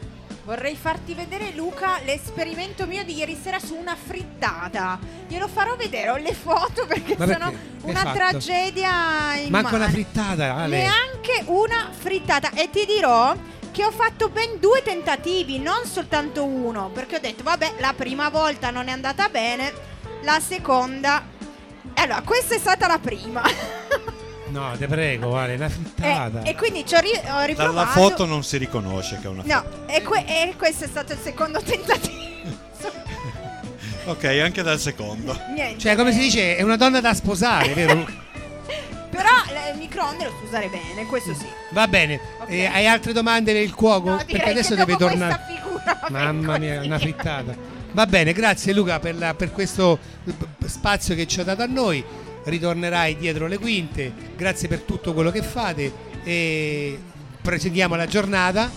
Speaker 3: Vorrei farti vedere, Luca, l'esperimento mio di ieri sera su una frittata. Glielo farò vedere, ho le foto perché
Speaker 2: perché?
Speaker 3: sono una
Speaker 2: fatto?
Speaker 3: tragedia in
Speaker 2: Manca una frittata, Ale.
Speaker 3: Neanche una frittata. E ti dirò che ho fatto ben due tentativi, non soltanto uno. Perché ho detto, vabbè, la prima volta non è andata bene, la seconda. Allora, questa è stata la prima.
Speaker 2: No, te prego, Ale, una frittata.
Speaker 3: e, e quindi ci ho, ri- ho riprovato.
Speaker 12: Dalla foto non si riconosce che è una
Speaker 3: No, e, que- e questo è stato il secondo tentativo.
Speaker 12: Ok, anche dal secondo.
Speaker 3: Niente.
Speaker 2: Cioè, come si dice, è una donna da sposare, vero?
Speaker 3: Però il microonde lo so usare bene, questo sì.
Speaker 2: Va bene. Eh, hai altre domande il cuoco?
Speaker 3: No,
Speaker 2: Perché adesso deve
Speaker 3: dopo
Speaker 2: tornare.
Speaker 3: figura
Speaker 2: Mamma mia, una frittata. Va bene, grazie Luca per, la- per questo eh, spazio che ci ha dato a noi. Ritornerai dietro le quinte. Grazie per tutto quello che fate. E proseguiamo la giornata.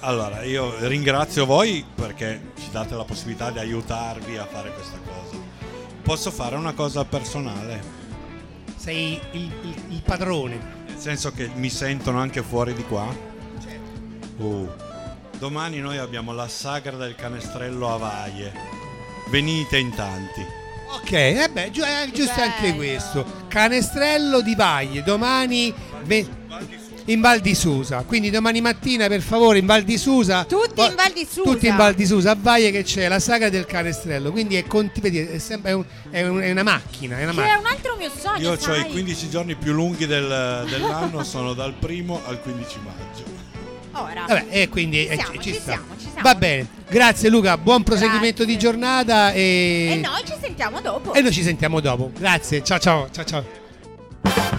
Speaker 12: Allora, io ringrazio voi perché ci date la possibilità di aiutarvi a fare questa cosa. Posso fare una cosa personale,
Speaker 2: Sei il, il- il padrone.
Speaker 12: nel senso che mi sentono anche fuori di qua. Uh. Domani noi abbiamo la sagra del canestrello a Vaie. Venite in tanti.
Speaker 2: Ok, eh beh, giu- è giusto anche questo. Canestrello di Vaglie, domani ve- in Val di Susa. Quindi domani mattina, per favore, in Val di Susa.
Speaker 3: Tutti in Val di Susa.
Speaker 2: Tutti in Val di Susa, a Vaglie che c'è la sagra del canestrello. Quindi è, conti- vedi, è, sempre- è un- è un- è una macchina. È una
Speaker 3: Che è
Speaker 2: macchina.
Speaker 3: un altro mio sogno,
Speaker 12: Io ho
Speaker 3: sai?
Speaker 12: i 15 giorni più lunghi del- dell'anno, sono dal primo al 15 maggio.
Speaker 3: Ora.
Speaker 2: Vabbè, e quindi
Speaker 3: Ci
Speaker 2: eh,
Speaker 3: siamo,
Speaker 2: ci,
Speaker 3: ci
Speaker 2: sta.
Speaker 3: siamo, ci siamo.
Speaker 2: Va bene, grazie Luca, buon proseguimento
Speaker 3: Grazie.
Speaker 2: di giornata e...
Speaker 3: E noi ci sentiamo dopo.
Speaker 2: e noi ci sentiamo dopo. Grazie, ciao ciao ciao ciao.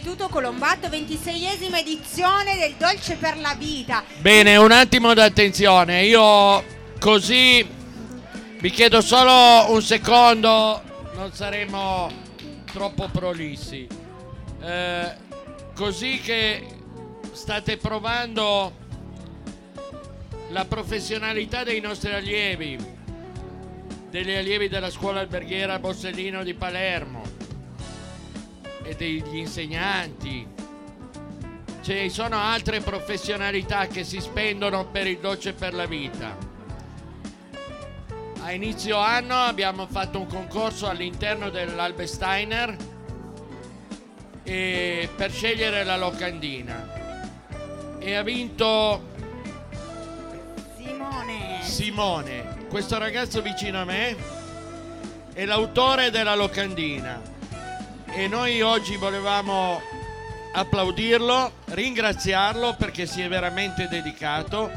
Speaker 3: dall'Istituto Colombato, 26esima edizione del Dolce per la Vita.
Speaker 4: Bene, un attimo d'attenzione. Io così vi chiedo solo un secondo, non saremo troppo prolissi. Eh, così che state provando la professionalità dei nostri allievi, degli allievi della scuola alberghiera Borsellino di Palermo e degli insegnanti. Ci sono altre professionalità che si spendono per il dolce per la vita. A inizio anno abbiamo fatto un concorso all'interno dell'Albesteiner per scegliere la locandina. E ha vinto
Speaker 3: Simone.
Speaker 4: Simone, questo ragazzo vicino a me, è l'autore della locandina e noi oggi volevamo applaudirlo, ringraziarlo perché si è veramente dedicato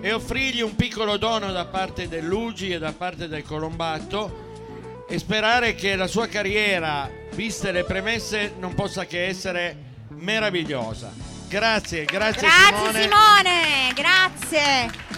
Speaker 4: e offrirgli un piccolo dono da parte dell'Ugi e da parte del Colombato e sperare che la sua carriera, viste le premesse, non possa che essere meravigliosa. Grazie, grazie,
Speaker 3: Grazie Simone, grazie.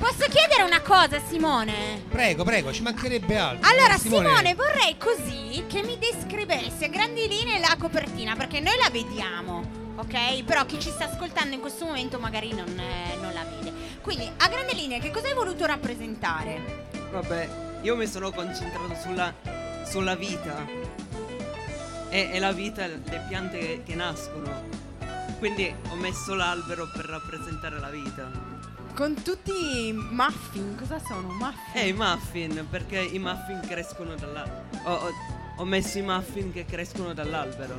Speaker 3: Posso chiedere una cosa Simone?
Speaker 2: Prego, prego, ci mancherebbe altro.
Speaker 3: Allora
Speaker 2: Eh,
Speaker 3: Simone, vorrei così che mi descrivessi a grandi linee la copertina perché noi la vediamo, ok? Però chi ci sta ascoltando in questo momento magari non, eh, non la vede. Quindi a grandi linee che cosa hai voluto rappresentare?
Speaker 13: Vabbè, io mi sono concentrato sulla, sulla vita. E, e la vita, le piante che, che nascono. Quindi ho messo l'albero per rappresentare la vita.
Speaker 3: Con tutti i muffin, cosa sono? Muffin?
Speaker 13: E i muffin, perché i muffin crescono dalla... Ho, ho- ho messo i muffin che crescono dall'albero.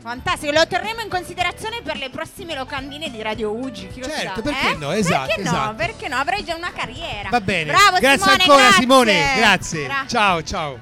Speaker 3: Fantastico, lo terremo in considerazione per le prossime locandine di Radio Ugi. Chi lo
Speaker 2: Certo,
Speaker 3: sa,
Speaker 2: perché
Speaker 3: eh?
Speaker 2: no, esatto,
Speaker 3: Perché no?
Speaker 2: esatto.
Speaker 3: Perché no? Avrai già una carriera.
Speaker 2: Va bene.
Speaker 3: Bravo
Speaker 2: grazie
Speaker 3: Simone,
Speaker 2: ancora
Speaker 3: grazie.
Speaker 2: Simone, grazie.
Speaker 3: Gra-
Speaker 2: ciao, ciao.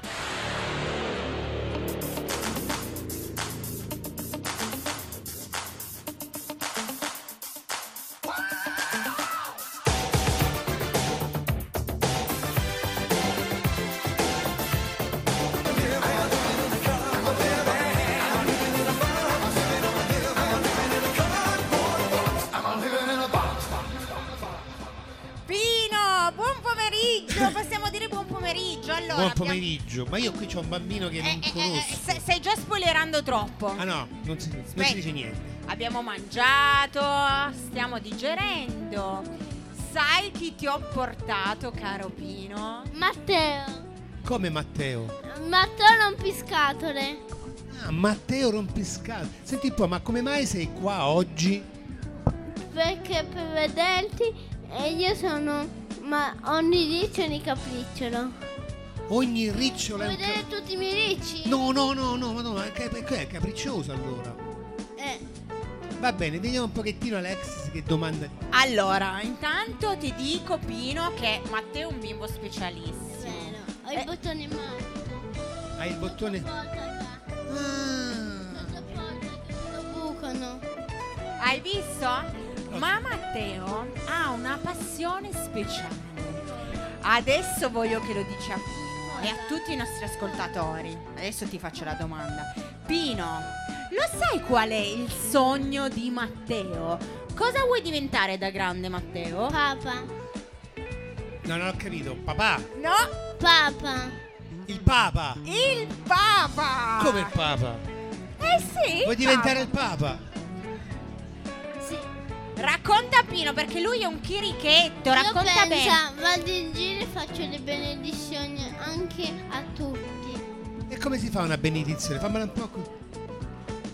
Speaker 3: Pomeriggio.
Speaker 2: Ma io qui c'ho un bambino che non
Speaker 3: Eh, eh,
Speaker 2: conosco.
Speaker 3: se- stai già spoilerando troppo.
Speaker 2: Ah no, non si, non si dice niente.
Speaker 3: Abbiamo mangiato, stiamo digerendo. Sai chi ti ho portato, caro Pino?
Speaker 14: Matteo.
Speaker 2: Come Matteo?
Speaker 14: Matteo rompiscatole.
Speaker 2: Ah, Matteo Rompiscatole. Senti un po', ma come mai sei qua oggi?
Speaker 14: Perché per vederti e io sono ma ogni riccio e ogni capricciolo.
Speaker 2: Ogni ricciolo è
Speaker 14: Vuoi vedere tutti i miei ricci?
Speaker 2: No, no, no, no, ma no, ma che, che è capriccioso allora.
Speaker 14: Eh,
Speaker 2: Va bene, vediamo un pochettino Alexis che domanda.
Speaker 3: Allora, intanto ti dico, Pino, che Matteo è un bimbo specialissimo.
Speaker 14: vero. Ho
Speaker 3: Eh.
Speaker 14: il bottone mano.
Speaker 2: Hai il bottone. Ah?
Speaker 3: Hai visto? Ma Matteo ha una passione speciale. Adesso voglio che lo dici a Pino e a tutti i nostri ascoltatori. Adesso ti faccio la domanda. Pino, lo sai qual è il sogno di Matteo? Cosa vuoi diventare da grande, Matteo?
Speaker 14: Papa.
Speaker 2: no, non ho capito. Papà,
Speaker 3: No,
Speaker 14: Papa.
Speaker 2: il Papa.
Speaker 3: il Papa!
Speaker 2: Come il Papa?
Speaker 3: Eh sì!
Speaker 2: Vuoi diventare il
Speaker 3: Papa.
Speaker 2: Papa?
Speaker 3: Racconta Pino perché lui è un chirichetto,
Speaker 14: Io
Speaker 3: racconta bene.
Speaker 14: pensa, vado in giro e faccio le benedizioni anche a tutti.
Speaker 2: E come si fa una benedizione? Fammela un po'. qui.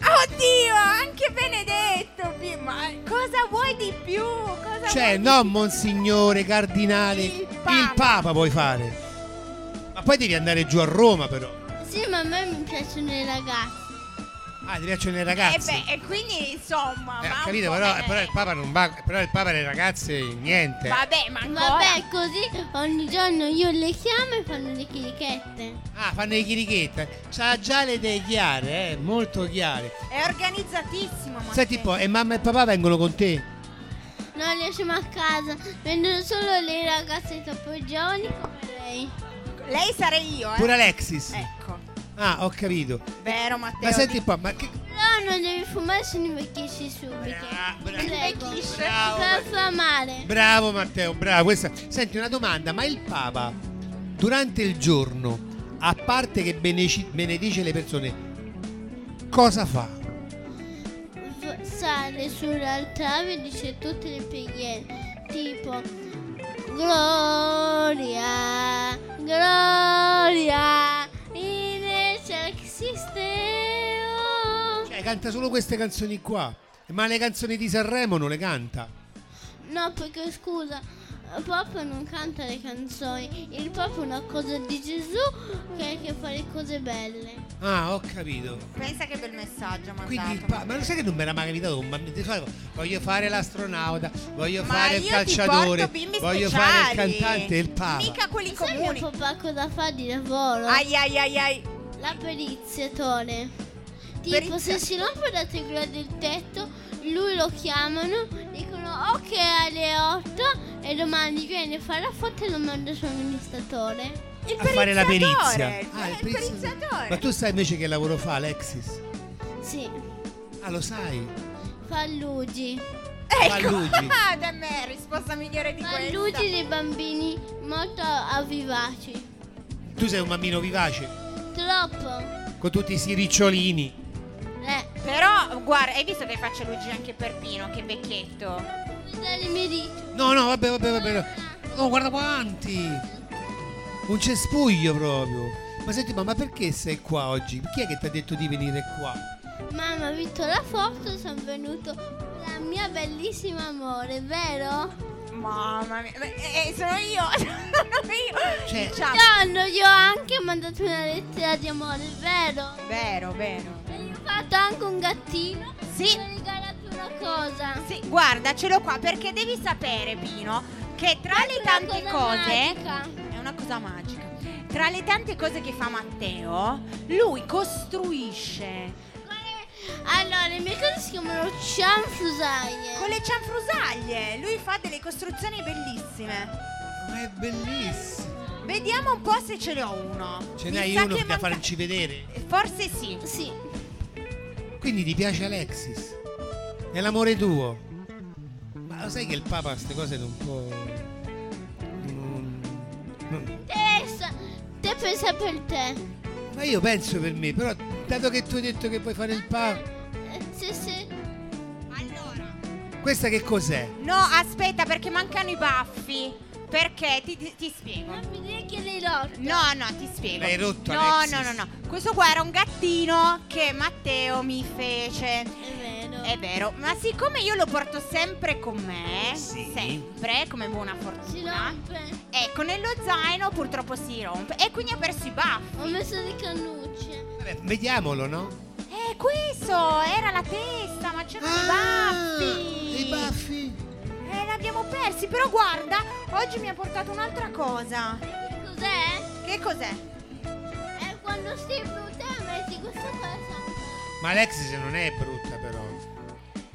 Speaker 3: Oddio, anche Benedetto! Ma cosa vuoi di più? Cosa
Speaker 2: Cioè, no, monsignore, cardinale.
Speaker 3: Il
Speaker 2: Il Papa puoi fare. Ma poi devi andare giù a Roma, però.
Speaker 14: Sì, ma a me mi piacciono i ragazzi.
Speaker 2: Ah, ti piacciono i
Speaker 3: Eh
Speaker 2: ragazzi.
Speaker 3: beh, e quindi insomma,
Speaker 2: Eh,
Speaker 3: ma
Speaker 2: ho capito, però, però il Papa non va. Però il Papa e le ragazze niente.
Speaker 3: Vabbè, ma ancora.
Speaker 14: Vabbè, così ogni giorno io le chiamo e fanno le chirichette.
Speaker 2: Ah, fanno le chirichette. C'ha già le idee chiare, eh, molto chiare.
Speaker 3: È organizzatissimo, Matteo.
Speaker 2: Senti un po', e mamma e papà vengono con te?
Speaker 14: Non riusciamo a casa, vengono solo le ragazze troppo giovani come lei.
Speaker 3: Lei sarei io, eh.
Speaker 2: Pure Alexis.
Speaker 3: Ecco.
Speaker 2: Ah, ho capito.
Speaker 3: Vero, Matteo.
Speaker 2: Ma senti un po', ma che.
Speaker 14: Però non devi fumare se non invecchiesci subito.
Speaker 2: Bra-. Bravo.
Speaker 14: Per fa male.
Speaker 2: Bravo Matteo, bravo. Questa... Senti una domanda, ma il Papa durante il giorno, a parte che beneci- benedice le persone, cosa fa?
Speaker 14: Sale sull'altare e dice tutte le preghiere. Tipo Gloria, Gloria, existe.
Speaker 2: Cioè, canta solo queste canzoni qua. Ma le canzoni di Sanremo non le canta.
Speaker 14: No, perché scusa, il Papa non canta le canzoni. Il Papa è una cosa di Gesù che che fare cose belle.
Speaker 2: Ah, ho capito.
Speaker 3: Pensa che bel messaggio mandato.
Speaker 2: Quindi il Papa, ma lo sai che non mi era mai capitato con bambini? Di solito voglio fare l'astronauta, voglio
Speaker 3: Ma
Speaker 2: fare il
Speaker 3: io ti
Speaker 2: calciatore,
Speaker 3: porto bimbi
Speaker 2: voglio
Speaker 3: speciali.
Speaker 2: fare il cantante e il Papa.
Speaker 3: Mica quelli
Speaker 14: Sai
Speaker 3: comuni.
Speaker 14: che papà cosa fa di lavoro?
Speaker 3: Ai ai ai ai.
Speaker 14: La periziatore. Tipo,
Speaker 3: Perizia-
Speaker 14: se si rompe la tegla del tetto, lui lo chiamano, dicono ok alle 8 e domani viene a fare la foto e lo manda suo amministratore.
Speaker 3: Il
Speaker 2: a fare la perizia.
Speaker 3: periziatore,
Speaker 2: Ah, il
Speaker 3: il
Speaker 2: perizia-
Speaker 3: periziatore.
Speaker 2: Ma tu sai invece che lavoro fa Alexis?
Speaker 14: Sì,
Speaker 2: Ah, lo sai?
Speaker 14: fa Luigi.
Speaker 3: Ecco, ah, da me, risposta migliore di
Speaker 14: Fa
Speaker 3: questa.
Speaker 14: Luigi dei bambini molto avvivaci.
Speaker 2: Tu sei un bambino vivace,
Speaker 14: Troppo.
Speaker 2: con tutti questi ricciolini.
Speaker 14: Eh,
Speaker 3: Però, guarda, hai visto che faccia Luigi anche per Pino, che vecchietto.
Speaker 14: i.
Speaker 2: No, no, vabbè, vabbè, vabbè. No, guarda quanti! Un cespuglio proprio. Ma senti, ma, ma perché sei qua oggi? Chi è che ti ha detto di venire qua?
Speaker 14: Mamma, ho visto la foto, sono venuto la mia bellissima amore, vero?
Speaker 3: Mamma mia, eh, eh, sono io, sono io.
Speaker 2: Cioè-
Speaker 3: Diciamo.
Speaker 14: Giorno, io ho anche mandato una lettera di amore, vero?
Speaker 3: Vero, vero.
Speaker 14: E gli ho fatto anche un gattino.
Speaker 3: Sì.
Speaker 14: Mi ha regalato una cosa.
Speaker 3: Sì, guarda, ce l'ho qua perché devi sapere, Pino, che tra le
Speaker 14: Una
Speaker 3: tante
Speaker 14: cosa
Speaker 3: cose
Speaker 14: magica.
Speaker 3: è una cosa magica. Tra le tante cose che fa Matteo, lui costruisce
Speaker 14: Allora, le mie cose si chiamano cianfrusaglie.
Speaker 3: con le cianfrusaglie. Lui fa delle costruzioni bellissime.
Speaker 2: Ma è bellissimo.
Speaker 3: Vediamo un po' se ce ne ho uno.
Speaker 2: Ce
Speaker 3: Mi
Speaker 2: n'hai
Speaker 3: sa
Speaker 2: uno
Speaker 3: che
Speaker 2: da
Speaker 3: manca-
Speaker 2: farci vedere.
Speaker 3: Forse sì.
Speaker 14: Sì.
Speaker 2: Quindi ti piace Alexis? È l'amore tuo? Ma lo sai che il Papa queste cose non può... non- non-
Speaker 14: Teresa, te pensa per te.
Speaker 2: Ma io penso per me, però dato che tu hai detto che vuoi fare il.
Speaker 14: Eh, Sì, sì.
Speaker 3: Allora.
Speaker 2: Questa che cos'è?
Speaker 3: No, aspetta, perché mancano i baffi. Perché ti, ti- ti spiego.
Speaker 14: Non mi dire che l'hai rotto.
Speaker 3: No, no, ti spiego.
Speaker 2: L'hai rotto,
Speaker 3: No,
Speaker 2: Alexis.
Speaker 3: no, no, no. Questo qua era un gattino che Matteo mi fece.
Speaker 14: È vero.
Speaker 3: Ma siccome io lo porto sempre con me,
Speaker 2: Sì.
Speaker 3: sempre come buona
Speaker 14: Si
Speaker 3: fortuna,
Speaker 14: rompe.
Speaker 3: ecco, nello zaino purtroppo si rompe e quindi ho perso i baffi.
Speaker 14: Ho messo le cannucce.
Speaker 2: Vabbè, vediamolo, no?
Speaker 3: Eh, questo era la testa, ma c'erano i baffi.
Speaker 2: Ah, I baffi.
Speaker 3: Eh, l'abbiamo persi, però guarda, oggi mi ha portato un'altra cosa.
Speaker 14: Cos'è?
Speaker 3: Che cos'è?
Speaker 14: È quando sei brutta metti questa cosa.
Speaker 2: Ma Alexis non è brutta però.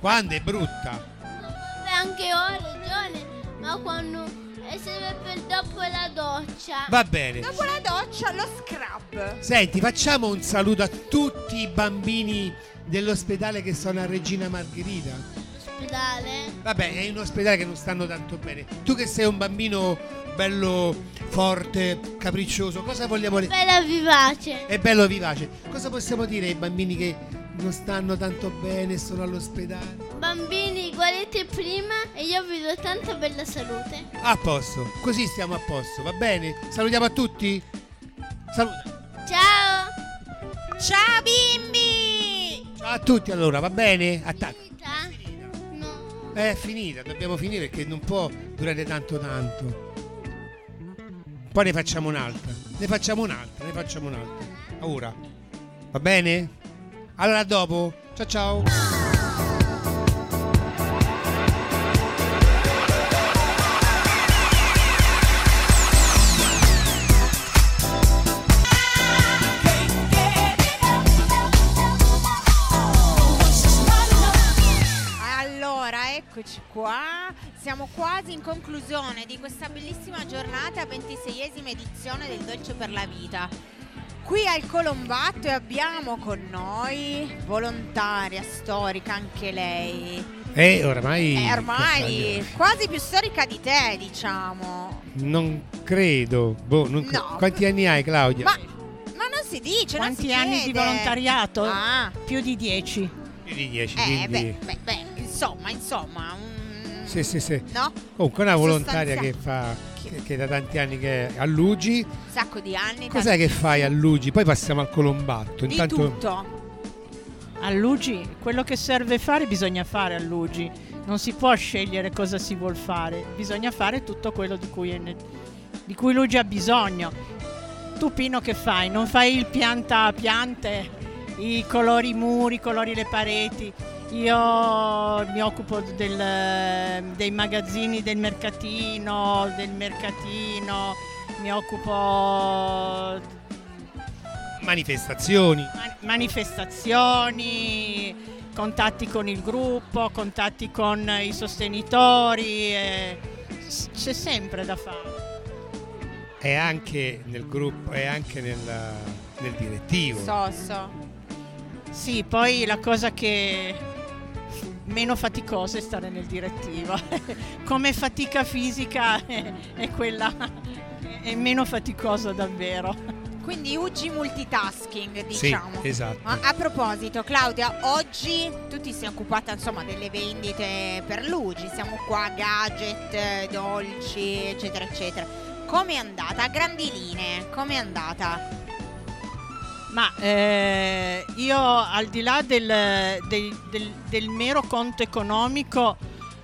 Speaker 2: Quando è brutta?
Speaker 14: Vabbè, anche ho ragione. Ma quando e serve per dopo la doccia.
Speaker 2: Va bene.
Speaker 3: Dopo la doccia, lo scrub.
Speaker 2: Senti, facciamo un saluto a tutti i bambini dell'ospedale che sono a Regina Margherita.
Speaker 14: Ospedale.
Speaker 2: Vabbè, è in un ospedale che non stanno tanto bene. Tu che sei un bambino bello forte, capriccioso, cosa vogliamo dire?
Speaker 14: Bella vivace.
Speaker 2: È bello vivace. Cosa possiamo dire ai bambini che non stanno tanto bene sono all'ospedale?
Speaker 14: Bambini, guardate prima e io vi do tanta bella salute.
Speaker 2: A posto, così stiamo a posto, va bene? Salutiamo a tutti. Saluta.
Speaker 14: Ciao.
Speaker 3: Ciao bimbi!
Speaker 2: Ciao a tutti allora, va bene? Attacco.
Speaker 14: Finita? No.
Speaker 2: È finita, dobbiamo finire perché non può durare tanto tanto. Poi ne facciamo un'altra. Ne facciamo un'altra, ne facciamo un'altra. Ora. Va bene? Allora dopo. Ciao ciao.
Speaker 3: Eccoci qua. Siamo quasi in conclusione di questa bellissima giornata, 26esima edizione del Dolce per la Vita. Qui al Colombatto e abbiamo con noi volontaria, storica anche lei.
Speaker 2: E oramai.
Speaker 3: Eh, ormai quasi più storica di te, diciamo.
Speaker 2: Non credo. Boh, non cre-
Speaker 3: No.
Speaker 2: Quanti anni hai, Claudia?
Speaker 3: Ma, ma non si dice, non
Speaker 15: Quanti
Speaker 3: si
Speaker 15: anni di
Speaker 3: chiede.
Speaker 15: volontariato?
Speaker 3: Ah,
Speaker 15: Più di dieci.
Speaker 2: Più di 10,
Speaker 3: eh,
Speaker 2: quindi.
Speaker 3: beh, beh, beh, insomma, insomma, un-
Speaker 2: Sì, sì, sì.
Speaker 3: no?
Speaker 2: Comunque una volontaria che fa. Che, che da tanti anni che è a Lugi.
Speaker 3: Un sacco di anni.
Speaker 2: Cos'è che fai a Lugi? Poi passiamo al Colombatto.
Speaker 3: Di
Speaker 2: Intanto.
Speaker 3: tutto.
Speaker 15: A Lugi, quello che serve fare bisogna fare a Lugi. Non si può scegliere cosa si vuol fare, bisogna fare tutto quello di cui, è ne- di cui Lugi ha bisogno. Tu Pino che fai? Non fai il pianta piante, i colori i muri, i colori le pareti. Io mi occupo del- dei magazzini del mercatino, del mercatino, mi occupo
Speaker 2: Manifestazioni.
Speaker 15: Man- manifestazioni, contatti con il gruppo, contatti con i sostenitori, eh, c'è sempre da fare.
Speaker 2: è anche nel gruppo, è anche nel, nel direttivo.
Speaker 3: So, so.
Speaker 15: Sì, poi la cosa che meno faticosa è stare nel direttivo. Come fatica fisica è, è quella è meno faticosa davvero.
Speaker 3: Quindi UG multitasking,
Speaker 2: Sì,
Speaker 3: diciamo.
Speaker 2: esatto.
Speaker 3: Ma a proposito, Claudia, oggi tu ti sei occupata insomma delle vendite per Luigi, siamo qua, gadget, dolci, eccetera, eccetera. Come è andata? A grandi linee, come è andata?
Speaker 15: Ma eh, io al di là del, del- del- del mero conto economico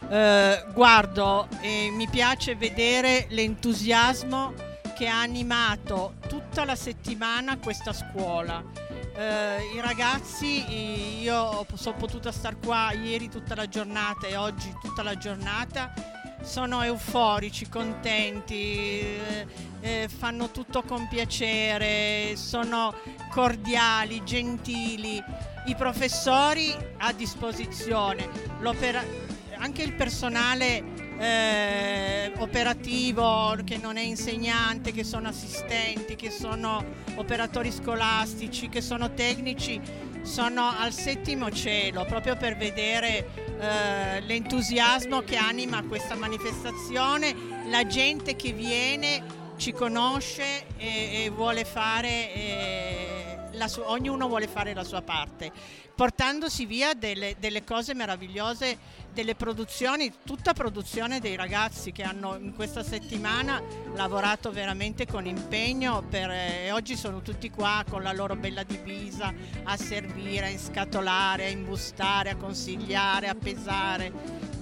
Speaker 15: eh, guardo e mi piace vedere l'entusiasmo che ha animato tutta la settimana questa scuola. Eh, I ragazzi, i- io sono potuta star qua ieri tutta la giornata e oggi tutta la giornata sono euforici, contenti, eh, eh, fanno tutto con piacere, sono cordiali, gentili, i professori a disposizione, anche il personale eh, operativo che non è insegnante, che sono assistenti, che sono operatori scolastici, che sono tecnici, sono al settimo cielo proprio per vedere eh, l'entusiasmo che anima questa manifestazione, la gente che viene ci conosce e, e vuole fare, eh, la su- ognuno vuole fare la sua parte, portandosi via delle, delle cose meravigliose, delle produzioni, tutta produzione dei ragazzi che hanno in questa settimana lavorato veramente con impegno per, eh, e oggi sono tutti qua con la loro bella divisa a servire, a inscatolare, a imbustare, a consigliare, a pesare.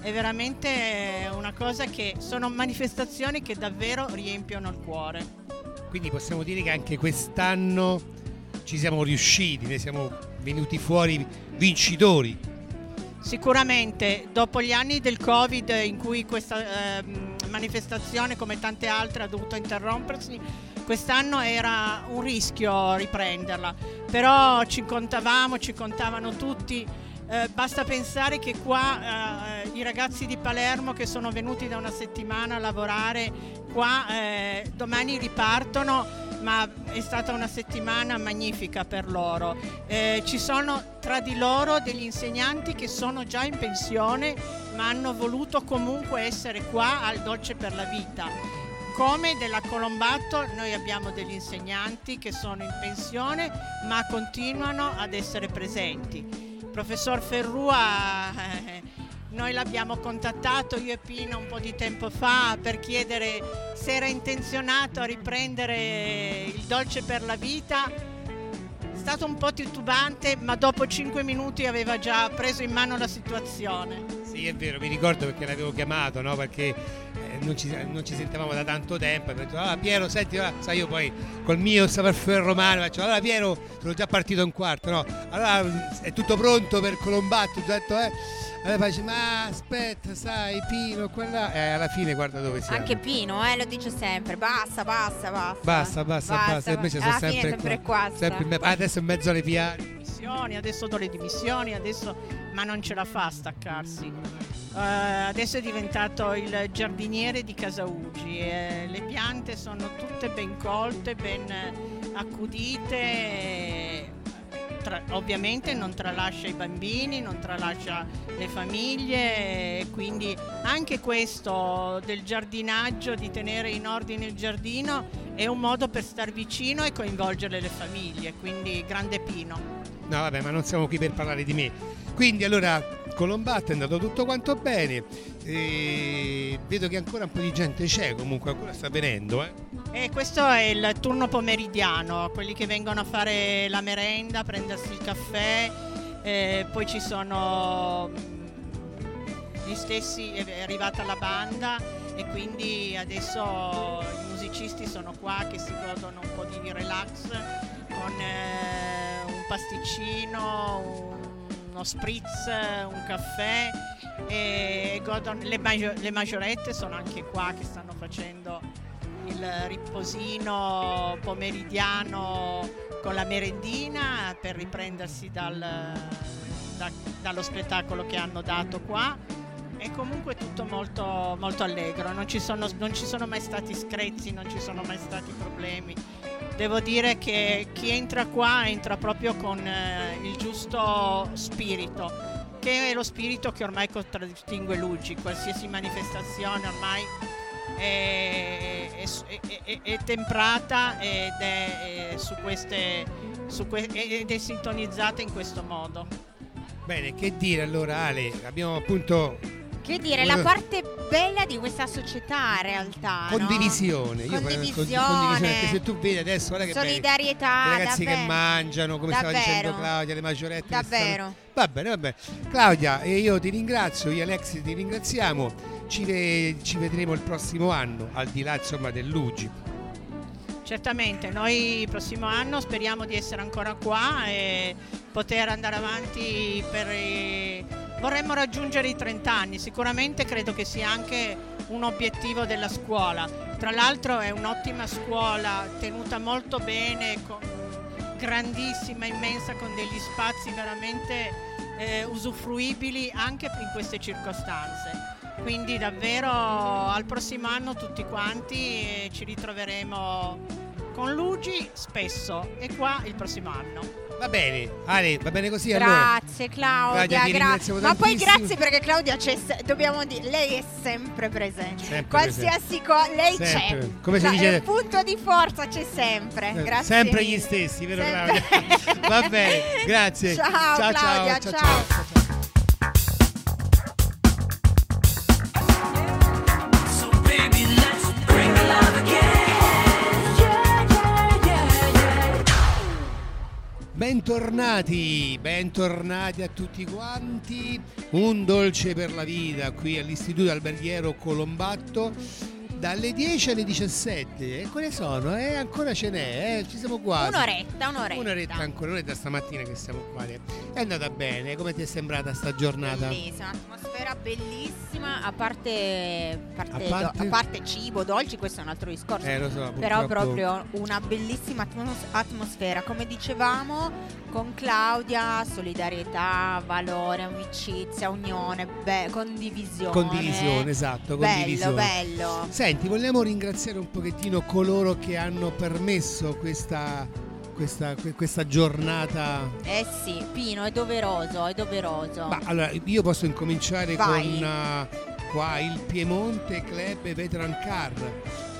Speaker 15: È veramente una cosa che sono manifestazioni che davvero riempiono il cuore.
Speaker 2: Quindi possiamo dire che anche quest'anno ci siamo riusciti, ne siamo venuti fuori vincitori.
Speaker 15: Sicuramente dopo gli anni del Covid in cui questa ehm, manifestazione come tante altre ha dovuto interrompersi, quest'anno era un rischio riprenderla, però ci contavamo, ci contavano tutti. Eh, basta pensare che qua eh, i ragazzi di Palermo che sono venuti da una settimana a lavorare qua eh, domani ripartono, ma è stata una settimana magnifica per loro. Eh, ci sono tra di loro degli insegnanti che sono già in pensione, ma hanno voluto comunque essere qua al Dolce per la Vita. Come della Colombatto noi abbiamo degli insegnanti che sono in pensione ma continuano ad essere presenti. Il professor Ferrua eh, noi l'abbiamo contattato io e Pino un po' di tempo fa per chiedere se era intenzionato a riprendere il dolce per la vita. È stato un po' titubante, ma dopo 5 minuti aveva già preso in mano la situazione.
Speaker 2: Sì, è vero, mi ricordo perché l'avevo chiamato, no? Perché non, ci, non ci sentavamo da tanto tempo. E ho detto, allora Piero, senti, allora, sai io poi col mio saperfare romano faccio, allora Piero, sono già partito un quarto, no? Allora è tutto pronto per Colombatto, ho detto, eh. Allora faccio, ma aspetta, sai, Pino, quella. E alla fine guarda dove siamo.
Speaker 3: Anche Pino, eh, lo dice sempre, basta, basta, basta.
Speaker 2: Basta, basta, basta. Invece sono sempre,
Speaker 3: sempre
Speaker 2: qua.
Speaker 3: qua.
Speaker 2: Sempre in me- ah, adesso in mezzo alle piane.
Speaker 15: Dimissioni, adesso do le dimissioni, adesso... ma non ce la fa a staccarsi. Eh, adesso è diventato il giardiniere di Casa Ugi e le piante sono tutte ben colte, ben accudite. tra- ovviamente non tralascia i bambini, non tralascia le famiglie quindi anche questo del giardinaggio, di tenere in ordine il giardino è un modo per star vicino e coinvolgere le famiglie, quindi grande Pino.
Speaker 2: No, vabbè, ma non siamo qui per parlare di me. Quindi allora Colombatto è andato tutto quanto bene. E vedo che ancora un po' di gente c'è, comunque ancora sta venendo, eh.
Speaker 15: E questo è il turno pomeridiano, quelli che vengono a fare la merenda, prendersi il caffè, eh, poi ci sono mm, gli stessi, è arrivata la banda e quindi adesso i musicisti sono qua che si godono un po' di relax con eh, pasticcino, uno spritz, un caffè e godono- le, magio- le maggiorette sono anche qua che stanno facendo il riposino pomeridiano con la merendina per riprendersi dal- da- dallo spettacolo che hanno dato qua è comunque tutto molto, molto allegro, non ci, sono, non ci sono mai stati screzi, non ci sono mai stati problemi. Devo dire che chi entra qua entra proprio con eh, il giusto spirito, che è lo spirito che ormai contraddistingue Luigi, qualsiasi manifestazione ormai è, è- è- è- temprata ed è su queste, su que- ed è sintonizzata in questo modo.
Speaker 2: Bene, che dire allora Ale? Abbiamo appunto
Speaker 3: Che dire, la parte bella di questa società in realtà. no?
Speaker 2: condivisione. Io
Speaker 3: Condivisione.
Speaker 2: condivisione, perché se tu vedi adesso, guarda che.
Speaker 3: Solidarietà,
Speaker 2: I ragazzi che
Speaker 3: davvero.
Speaker 2: mangiano, come stava
Speaker 3: Davvero.
Speaker 2: dicendo Claudia, le maggiorette. che
Speaker 3: Davvero.
Speaker 2: stanno- Va bene, va bene. Claudia, e io ti ringrazio, io e Alexi ti ringraziamo. Ci, ve- ci vedremo il prossimo anno, al di là insomma dell'UGI.
Speaker 15: Certamente, noi il prossimo anno speriamo di essere ancora qua e poter andare avanti per... i- Vorremmo raggiungere i 30 anni, sicuramente credo che sia anche un obiettivo della scuola. Tra l'altro è un'ottima scuola, tenuta molto bene, grandissima, immensa, con degli spazi veramente eh, usufruibili anche in queste circostanze. Quindi davvero al prossimo anno tutti quanti eh, ci ritroveremo con Luigi spesso e qua il prossimo anno.
Speaker 2: Va bene, Ale, va bene così allora.
Speaker 3: Grazie Claudia,
Speaker 2: Claudia, ti
Speaker 3: gra-
Speaker 2: ringraziamo
Speaker 3: ma poi grazie perché Claudia c'è, dobbiamo dire, lei è sempre presente.
Speaker 2: Sempre
Speaker 3: Qualsiasi cosa, lei
Speaker 2: Sempre.
Speaker 3: c'è.
Speaker 2: Come si dice-
Speaker 3: Il punto di forza c'è sempre.
Speaker 2: Eh,
Speaker 3: Grazie.
Speaker 2: Sempre gli stessi, vero
Speaker 3: Sempre.
Speaker 2: Claudia? Va bene, grazie.
Speaker 3: Ciao,
Speaker 2: ciao,
Speaker 3: Claudia,
Speaker 2: ciao,
Speaker 3: ciao.
Speaker 2: ciao. Bentornati, bentornati a tutti quanti. Un dolce per la vita qui all'Istituto Alberghiero Colombatto. Dalle 10 alle 17, e quelle sono? Eh, ancora ce n'è, eh, ci siamo quasi.
Speaker 3: Un'oretta, un'oretta.
Speaker 2: Un'oretta ancora, un'oretta stamattina che siamo qua. È andata bene, come ti è sembrata sta giornata?
Speaker 3: Bellissima, atmosfera bellissima, a parte, parte,
Speaker 2: A parte-
Speaker 3: a parte cibo, dolci, questo è un altro discorso.
Speaker 2: Eh, lo so,
Speaker 3: Però proprio una bellissima atmos- atmosfera, come dicevamo con Claudia, solidarietà, valore, amicizia, unione, be- condivisione.
Speaker 2: Condivisione, esatto,
Speaker 3: Bello,
Speaker 2: condivisione.
Speaker 3: bello.
Speaker 2: Senti, vogliamo ringraziare un pochettino coloro che hanno permesso questa, questa, que- questa giornata.
Speaker 3: Eh sì, Pino, è doveroso, è doveroso.
Speaker 2: Ma allora, io posso incominciare
Speaker 3: Vai.
Speaker 2: con uh, qua il Piemonte Club Veteran Car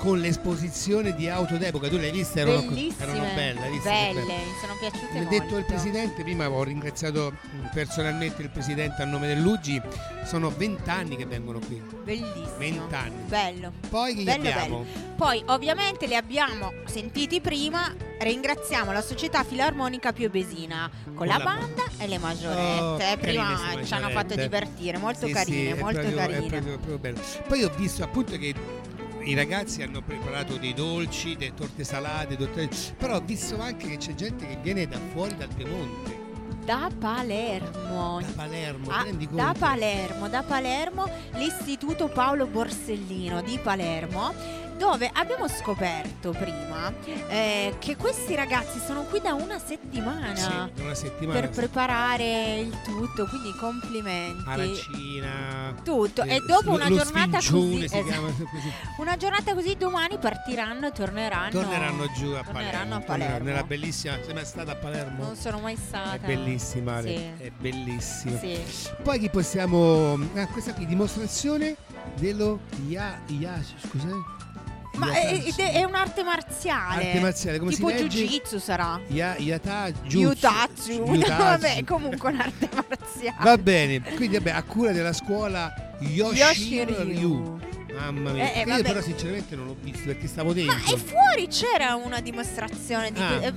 Speaker 2: con l'esposizione di auto d'epoca. Tu le hai viste? Erano, erano belle, che
Speaker 3: belle,
Speaker 2: belle?
Speaker 3: mi sono piaciute
Speaker 2: Mi ha detto il presidente, prima ho ringraziato mh, personalmente il presidente a nome dell'UGI, sono vent'anni che vengono qui.
Speaker 3: Bellissimo.
Speaker 2: Vent'anni.
Speaker 3: Bello.
Speaker 2: Poi chi
Speaker 3: Bello,
Speaker 2: abbiamo?
Speaker 3: bello. Poi ovviamente li abbiamo sentiti prima, ringraziamo la società filarmonica Piobesina con la
Speaker 2: la
Speaker 3: banda e le maggiorette.
Speaker 2: Oh,
Speaker 3: prima ci hanno fatto divertire, molto
Speaker 2: Sì,
Speaker 3: carine,
Speaker 2: sì,
Speaker 3: molto
Speaker 2: proprio-
Speaker 3: carine.
Speaker 2: Proprio, proprio. Poi ho visto appunto che i ragazzi hanno preparato dei dolci, delle torte salate, torte- però ho visto anche che c'è gente che viene da fuori dal Piemonte,
Speaker 3: Da Palermo.
Speaker 2: da Palermo,
Speaker 3: Ah, da? Palermo, da Palermo, l'istituto Paolo Borsellino di Palermo, dove abbiamo scoperto prima eh, che questi ragazzi sono qui da una settimana
Speaker 2: Sì, una settimana.
Speaker 3: per preparare il tutto, quindi complimenti.
Speaker 2: Aracina.
Speaker 3: Tutto.
Speaker 2: eh,
Speaker 3: E dopo
Speaker 2: lo-
Speaker 3: una
Speaker 2: lo
Speaker 3: giornata così, esatto.
Speaker 2: così.
Speaker 3: Una giornata così domani partiranno e torneranno.
Speaker 2: Torneranno giù a
Speaker 3: torneranno
Speaker 2: Palermo.
Speaker 3: a Palermo.
Speaker 2: Nella bellissima. Sei mai stata a Palermo?
Speaker 3: Non sono mai stata.
Speaker 2: È bellissima,
Speaker 3: Sì.
Speaker 2: è bellissima.
Speaker 3: Sì.
Speaker 2: Poi chi possiamo. Ah, questa qui dimostrazione dello Ya. Ya scusa?
Speaker 3: Ma è, è- un'arte marziale.
Speaker 2: Arte marziale, come
Speaker 3: tipo
Speaker 2: si legge?
Speaker 3: jiu-jitsu sarà.
Speaker 2: Ya, yata.
Speaker 3: Yutatsu.
Speaker 2: Yutatsu.
Speaker 3: Vabbè, comunque un'arte marziale.
Speaker 2: Va bene, quindi vabbè, a cura della scuola Yoshiryu.
Speaker 3: Yoshiryu.
Speaker 2: Mamma mia,
Speaker 3: Eh, eh,
Speaker 2: io però sinceramente non l'ho visto perché stavo dentro.
Speaker 3: Ma e fuori c'era una dimostrazione di
Speaker 2: Ah.
Speaker 3: que- eh,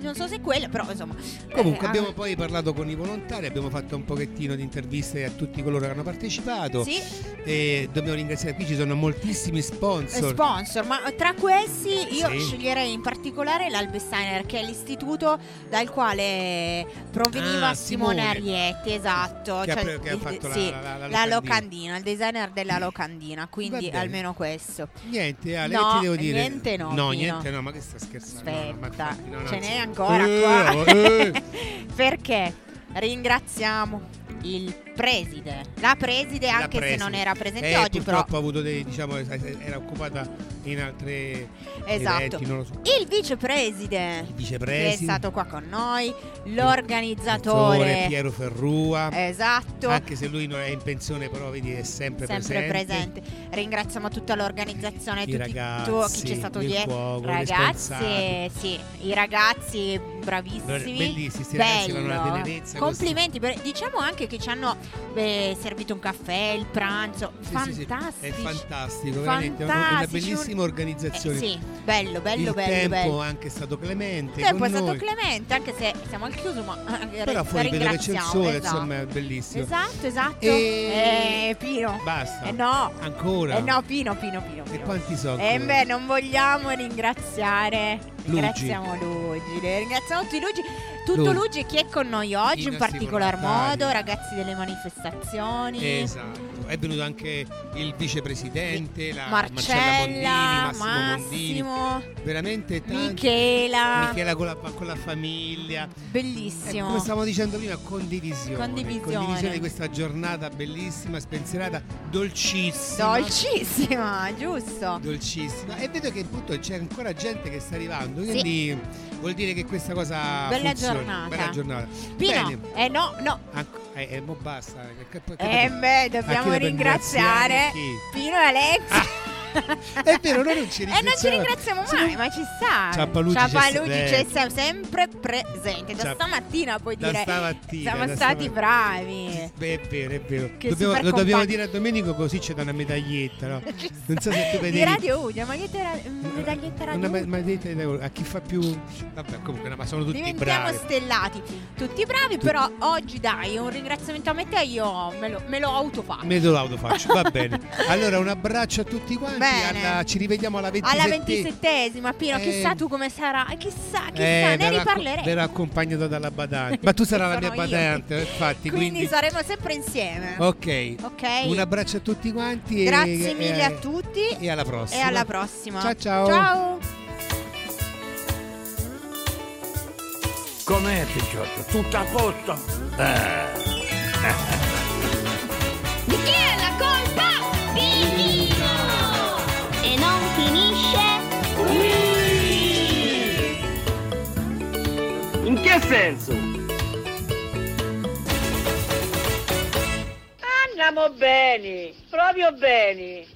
Speaker 3: non so se quella, però insomma.
Speaker 2: Comunque
Speaker 3: eh,
Speaker 2: abbiamo
Speaker 3: ah,
Speaker 2: poi parlato con i volontari, abbiamo fatto un pochettino di interviste a tutti coloro che hanno partecipato
Speaker 3: Sì.
Speaker 2: e dobbiamo ringraziare qui ci sono moltissimi
Speaker 3: eh,
Speaker 2: sponsor.
Speaker 3: sponsor, ma tra questi io
Speaker 2: Sì.
Speaker 3: sceglierei in particolare l'Albesteiner, che è l'istituto dal quale proveniva
Speaker 2: Ah,
Speaker 3: Simone,
Speaker 2: Simone.
Speaker 3: Arietti, esatto.
Speaker 2: Che ha
Speaker 3: cioè
Speaker 2: pre- che ha
Speaker 3: il-
Speaker 2: fatto la-
Speaker 3: sì,
Speaker 2: la- la- la
Speaker 3: la
Speaker 2: locandina.
Speaker 3: locandina, il designer della locandina, quindi almeno questo.
Speaker 2: Niente, Ale,
Speaker 3: No,
Speaker 2: ti devo dire?
Speaker 3: niente no,
Speaker 2: No, niente no, ma che sta scherzando?
Speaker 3: Aspetta,
Speaker 2: no, no,
Speaker 3: ce n'è ancora
Speaker 2: Eh,
Speaker 3: qua.
Speaker 2: eh.
Speaker 3: Perché ringraziamo il preside. La preside,
Speaker 2: La
Speaker 3: anche se
Speaker 2: preside.
Speaker 3: non era presente
Speaker 2: Eh,
Speaker 3: oggi, però.
Speaker 2: purtroppo ha avuto dei, diciamo, era occupata in altre
Speaker 3: Esatto.
Speaker 2: eventi, non lo so.
Speaker 3: Il vicepreside, che è
Speaker 2: Vicepreside.
Speaker 3: stato qua con noi, l'organizzatore.
Speaker 2: Piero Ferrua.
Speaker 3: Esatto.
Speaker 2: Anche se lui non è in pensione, però vedi è sempre,
Speaker 3: Sempre
Speaker 2: presente.
Speaker 3: presente. Ringraziamo tutta l'organizzazione,
Speaker 2: I
Speaker 3: tutti
Speaker 2: ragazzi,
Speaker 3: tu, chi c'è stato
Speaker 2: il cuoco, il
Speaker 3: Ragazzi, sì, i ragazzi bravissimi.
Speaker 2: Bellissimi, sti ragazzi alla tenerezza.
Speaker 3: Complimenti, per- diciamo anche che ci hanno eh, servito un caffè, il pranzo.
Speaker 2: Sì, sì, sì,
Speaker 3: Fantastici.
Speaker 2: È fantastico, veramente. È una- bellissima organizzazione.
Speaker 3: Eh, sì, bello, bello,
Speaker 2: il
Speaker 3: bello,
Speaker 2: tempo
Speaker 3: bello.
Speaker 2: anche è stato clemente.
Speaker 3: Il tempo è stato
Speaker 2: noi.
Speaker 3: clemente, anche se siamo al chiuso, ma eh,
Speaker 2: Però fuori vedo che c'è il sole,
Speaker 3: esatto.
Speaker 2: insomma, è bellissimo.
Speaker 3: Esatto, esatto.
Speaker 2: E-
Speaker 3: Eh, Pino.
Speaker 2: Basta.
Speaker 3: Eh no.
Speaker 2: Ancora.
Speaker 3: Eh no, Pino, Pino, Pino.
Speaker 2: E
Speaker 3: Pino.
Speaker 2: quanti sono?
Speaker 3: E
Speaker 2: ancora?
Speaker 3: beh, non vogliamo ringraziare.
Speaker 2: Luigi.
Speaker 3: Ringraziamo Luigi. le Ringraziamo tutti Luigi. Tutto
Speaker 2: Luigi.
Speaker 3: Che è con noi oggi in particolar modo, ragazzi delle manifestazioni.
Speaker 2: Esatto. È venuto anche il vicepresidente, la
Speaker 3: Marcella,
Speaker 2: Marcella Mondini, Massimo,
Speaker 3: Massimo,
Speaker 2: Mondini. Veramente tanti.
Speaker 3: Michela.
Speaker 2: Michela con la, con la famiglia.
Speaker 3: Bellissimo.
Speaker 2: Eh, come stavamo dicendo prima, condivisione.
Speaker 3: Condivisione.
Speaker 2: Condivisione di questa giornata bellissima, spensierata, dolcissima.
Speaker 3: Dolcissima, giusto.
Speaker 2: Dolcissima. E vedo che appunto c'è ancora gente che sta arrivando, quindi vuol dire che questa cosa
Speaker 3: Bella
Speaker 2: funziona.
Speaker 3: Giornata.
Speaker 2: Bella giornata.
Speaker 3: Pino,
Speaker 2: Bene.
Speaker 3: eh no, no.
Speaker 2: Anc- eh, eh, mo basta. Che- che- che-
Speaker 3: Eh beh, dobbiamo ringraziare? Pino e Alex.
Speaker 2: È vero, noi non ci
Speaker 3: E non ci
Speaker 2: ringraziamo.
Speaker 3: ringraziamo mai, ma ci sta.
Speaker 2: Ciampalucci c'è
Speaker 3: Ciampalucci c'è
Speaker 2: sempre.
Speaker 3: sem- sempre presente. Da
Speaker 2: Ciap-
Speaker 3: stamattina puoi
Speaker 2: da
Speaker 3: dire.
Speaker 2: stamattina,
Speaker 3: Siamo
Speaker 2: da
Speaker 3: stati
Speaker 2: stamattina.
Speaker 3: bravi.
Speaker 2: Beh, è vero, è vero. Dobbiamo- lo dobbiamo dire a Domenico così c'è da una medaglietta, no? Non so se tu
Speaker 3: Di
Speaker 2: vedi.
Speaker 3: Radio Udia, maglietta ra- medaglietta
Speaker 2: Una
Speaker 3: Radio
Speaker 2: me-
Speaker 3: Udia.
Speaker 2: medaglietta di euro. a chi fa più. Vabbè, comunque, no, ma sono tutti
Speaker 3: Diventiamo
Speaker 2: bravi.
Speaker 3: stellati. Tutti bravi, però oggi dai, un ringraziamento a me e io me lo, me lo autofaccio.
Speaker 2: Me lo auto faccio, va bene. Allora, un abbraccio a tutti quanti.
Speaker 3: Bene.
Speaker 2: alla- ci rivediamo alla 27
Speaker 3: Alla ventisettesima, Pino,
Speaker 2: Eh.
Speaker 3: chissà tu come sarà. Chissà, chissà,
Speaker 2: Eh,
Speaker 3: ne riparleremo.
Speaker 2: verrò accompagnato dalla badante. Ma tu sarai la mia
Speaker 3: Sono io.
Speaker 2: badante, infatti.
Speaker 3: Quindi,
Speaker 2: Quindi,
Speaker 3: saremo sempre insieme.
Speaker 2: ok.
Speaker 3: Ok.
Speaker 2: Un abbraccio a tutti quanti. e-
Speaker 3: Grazie
Speaker 2: e-
Speaker 3: mille a tutti.
Speaker 2: E alla prossima.
Speaker 3: E alla prossima.
Speaker 2: Ciao, ciao.
Speaker 3: Ciao.
Speaker 16: Com'è Picciotto? Tutto a posto? Eh.
Speaker 14: Di chi è la colpa? Finisce
Speaker 16: In che senso?
Speaker 17: Andiamo bene, proprio bene.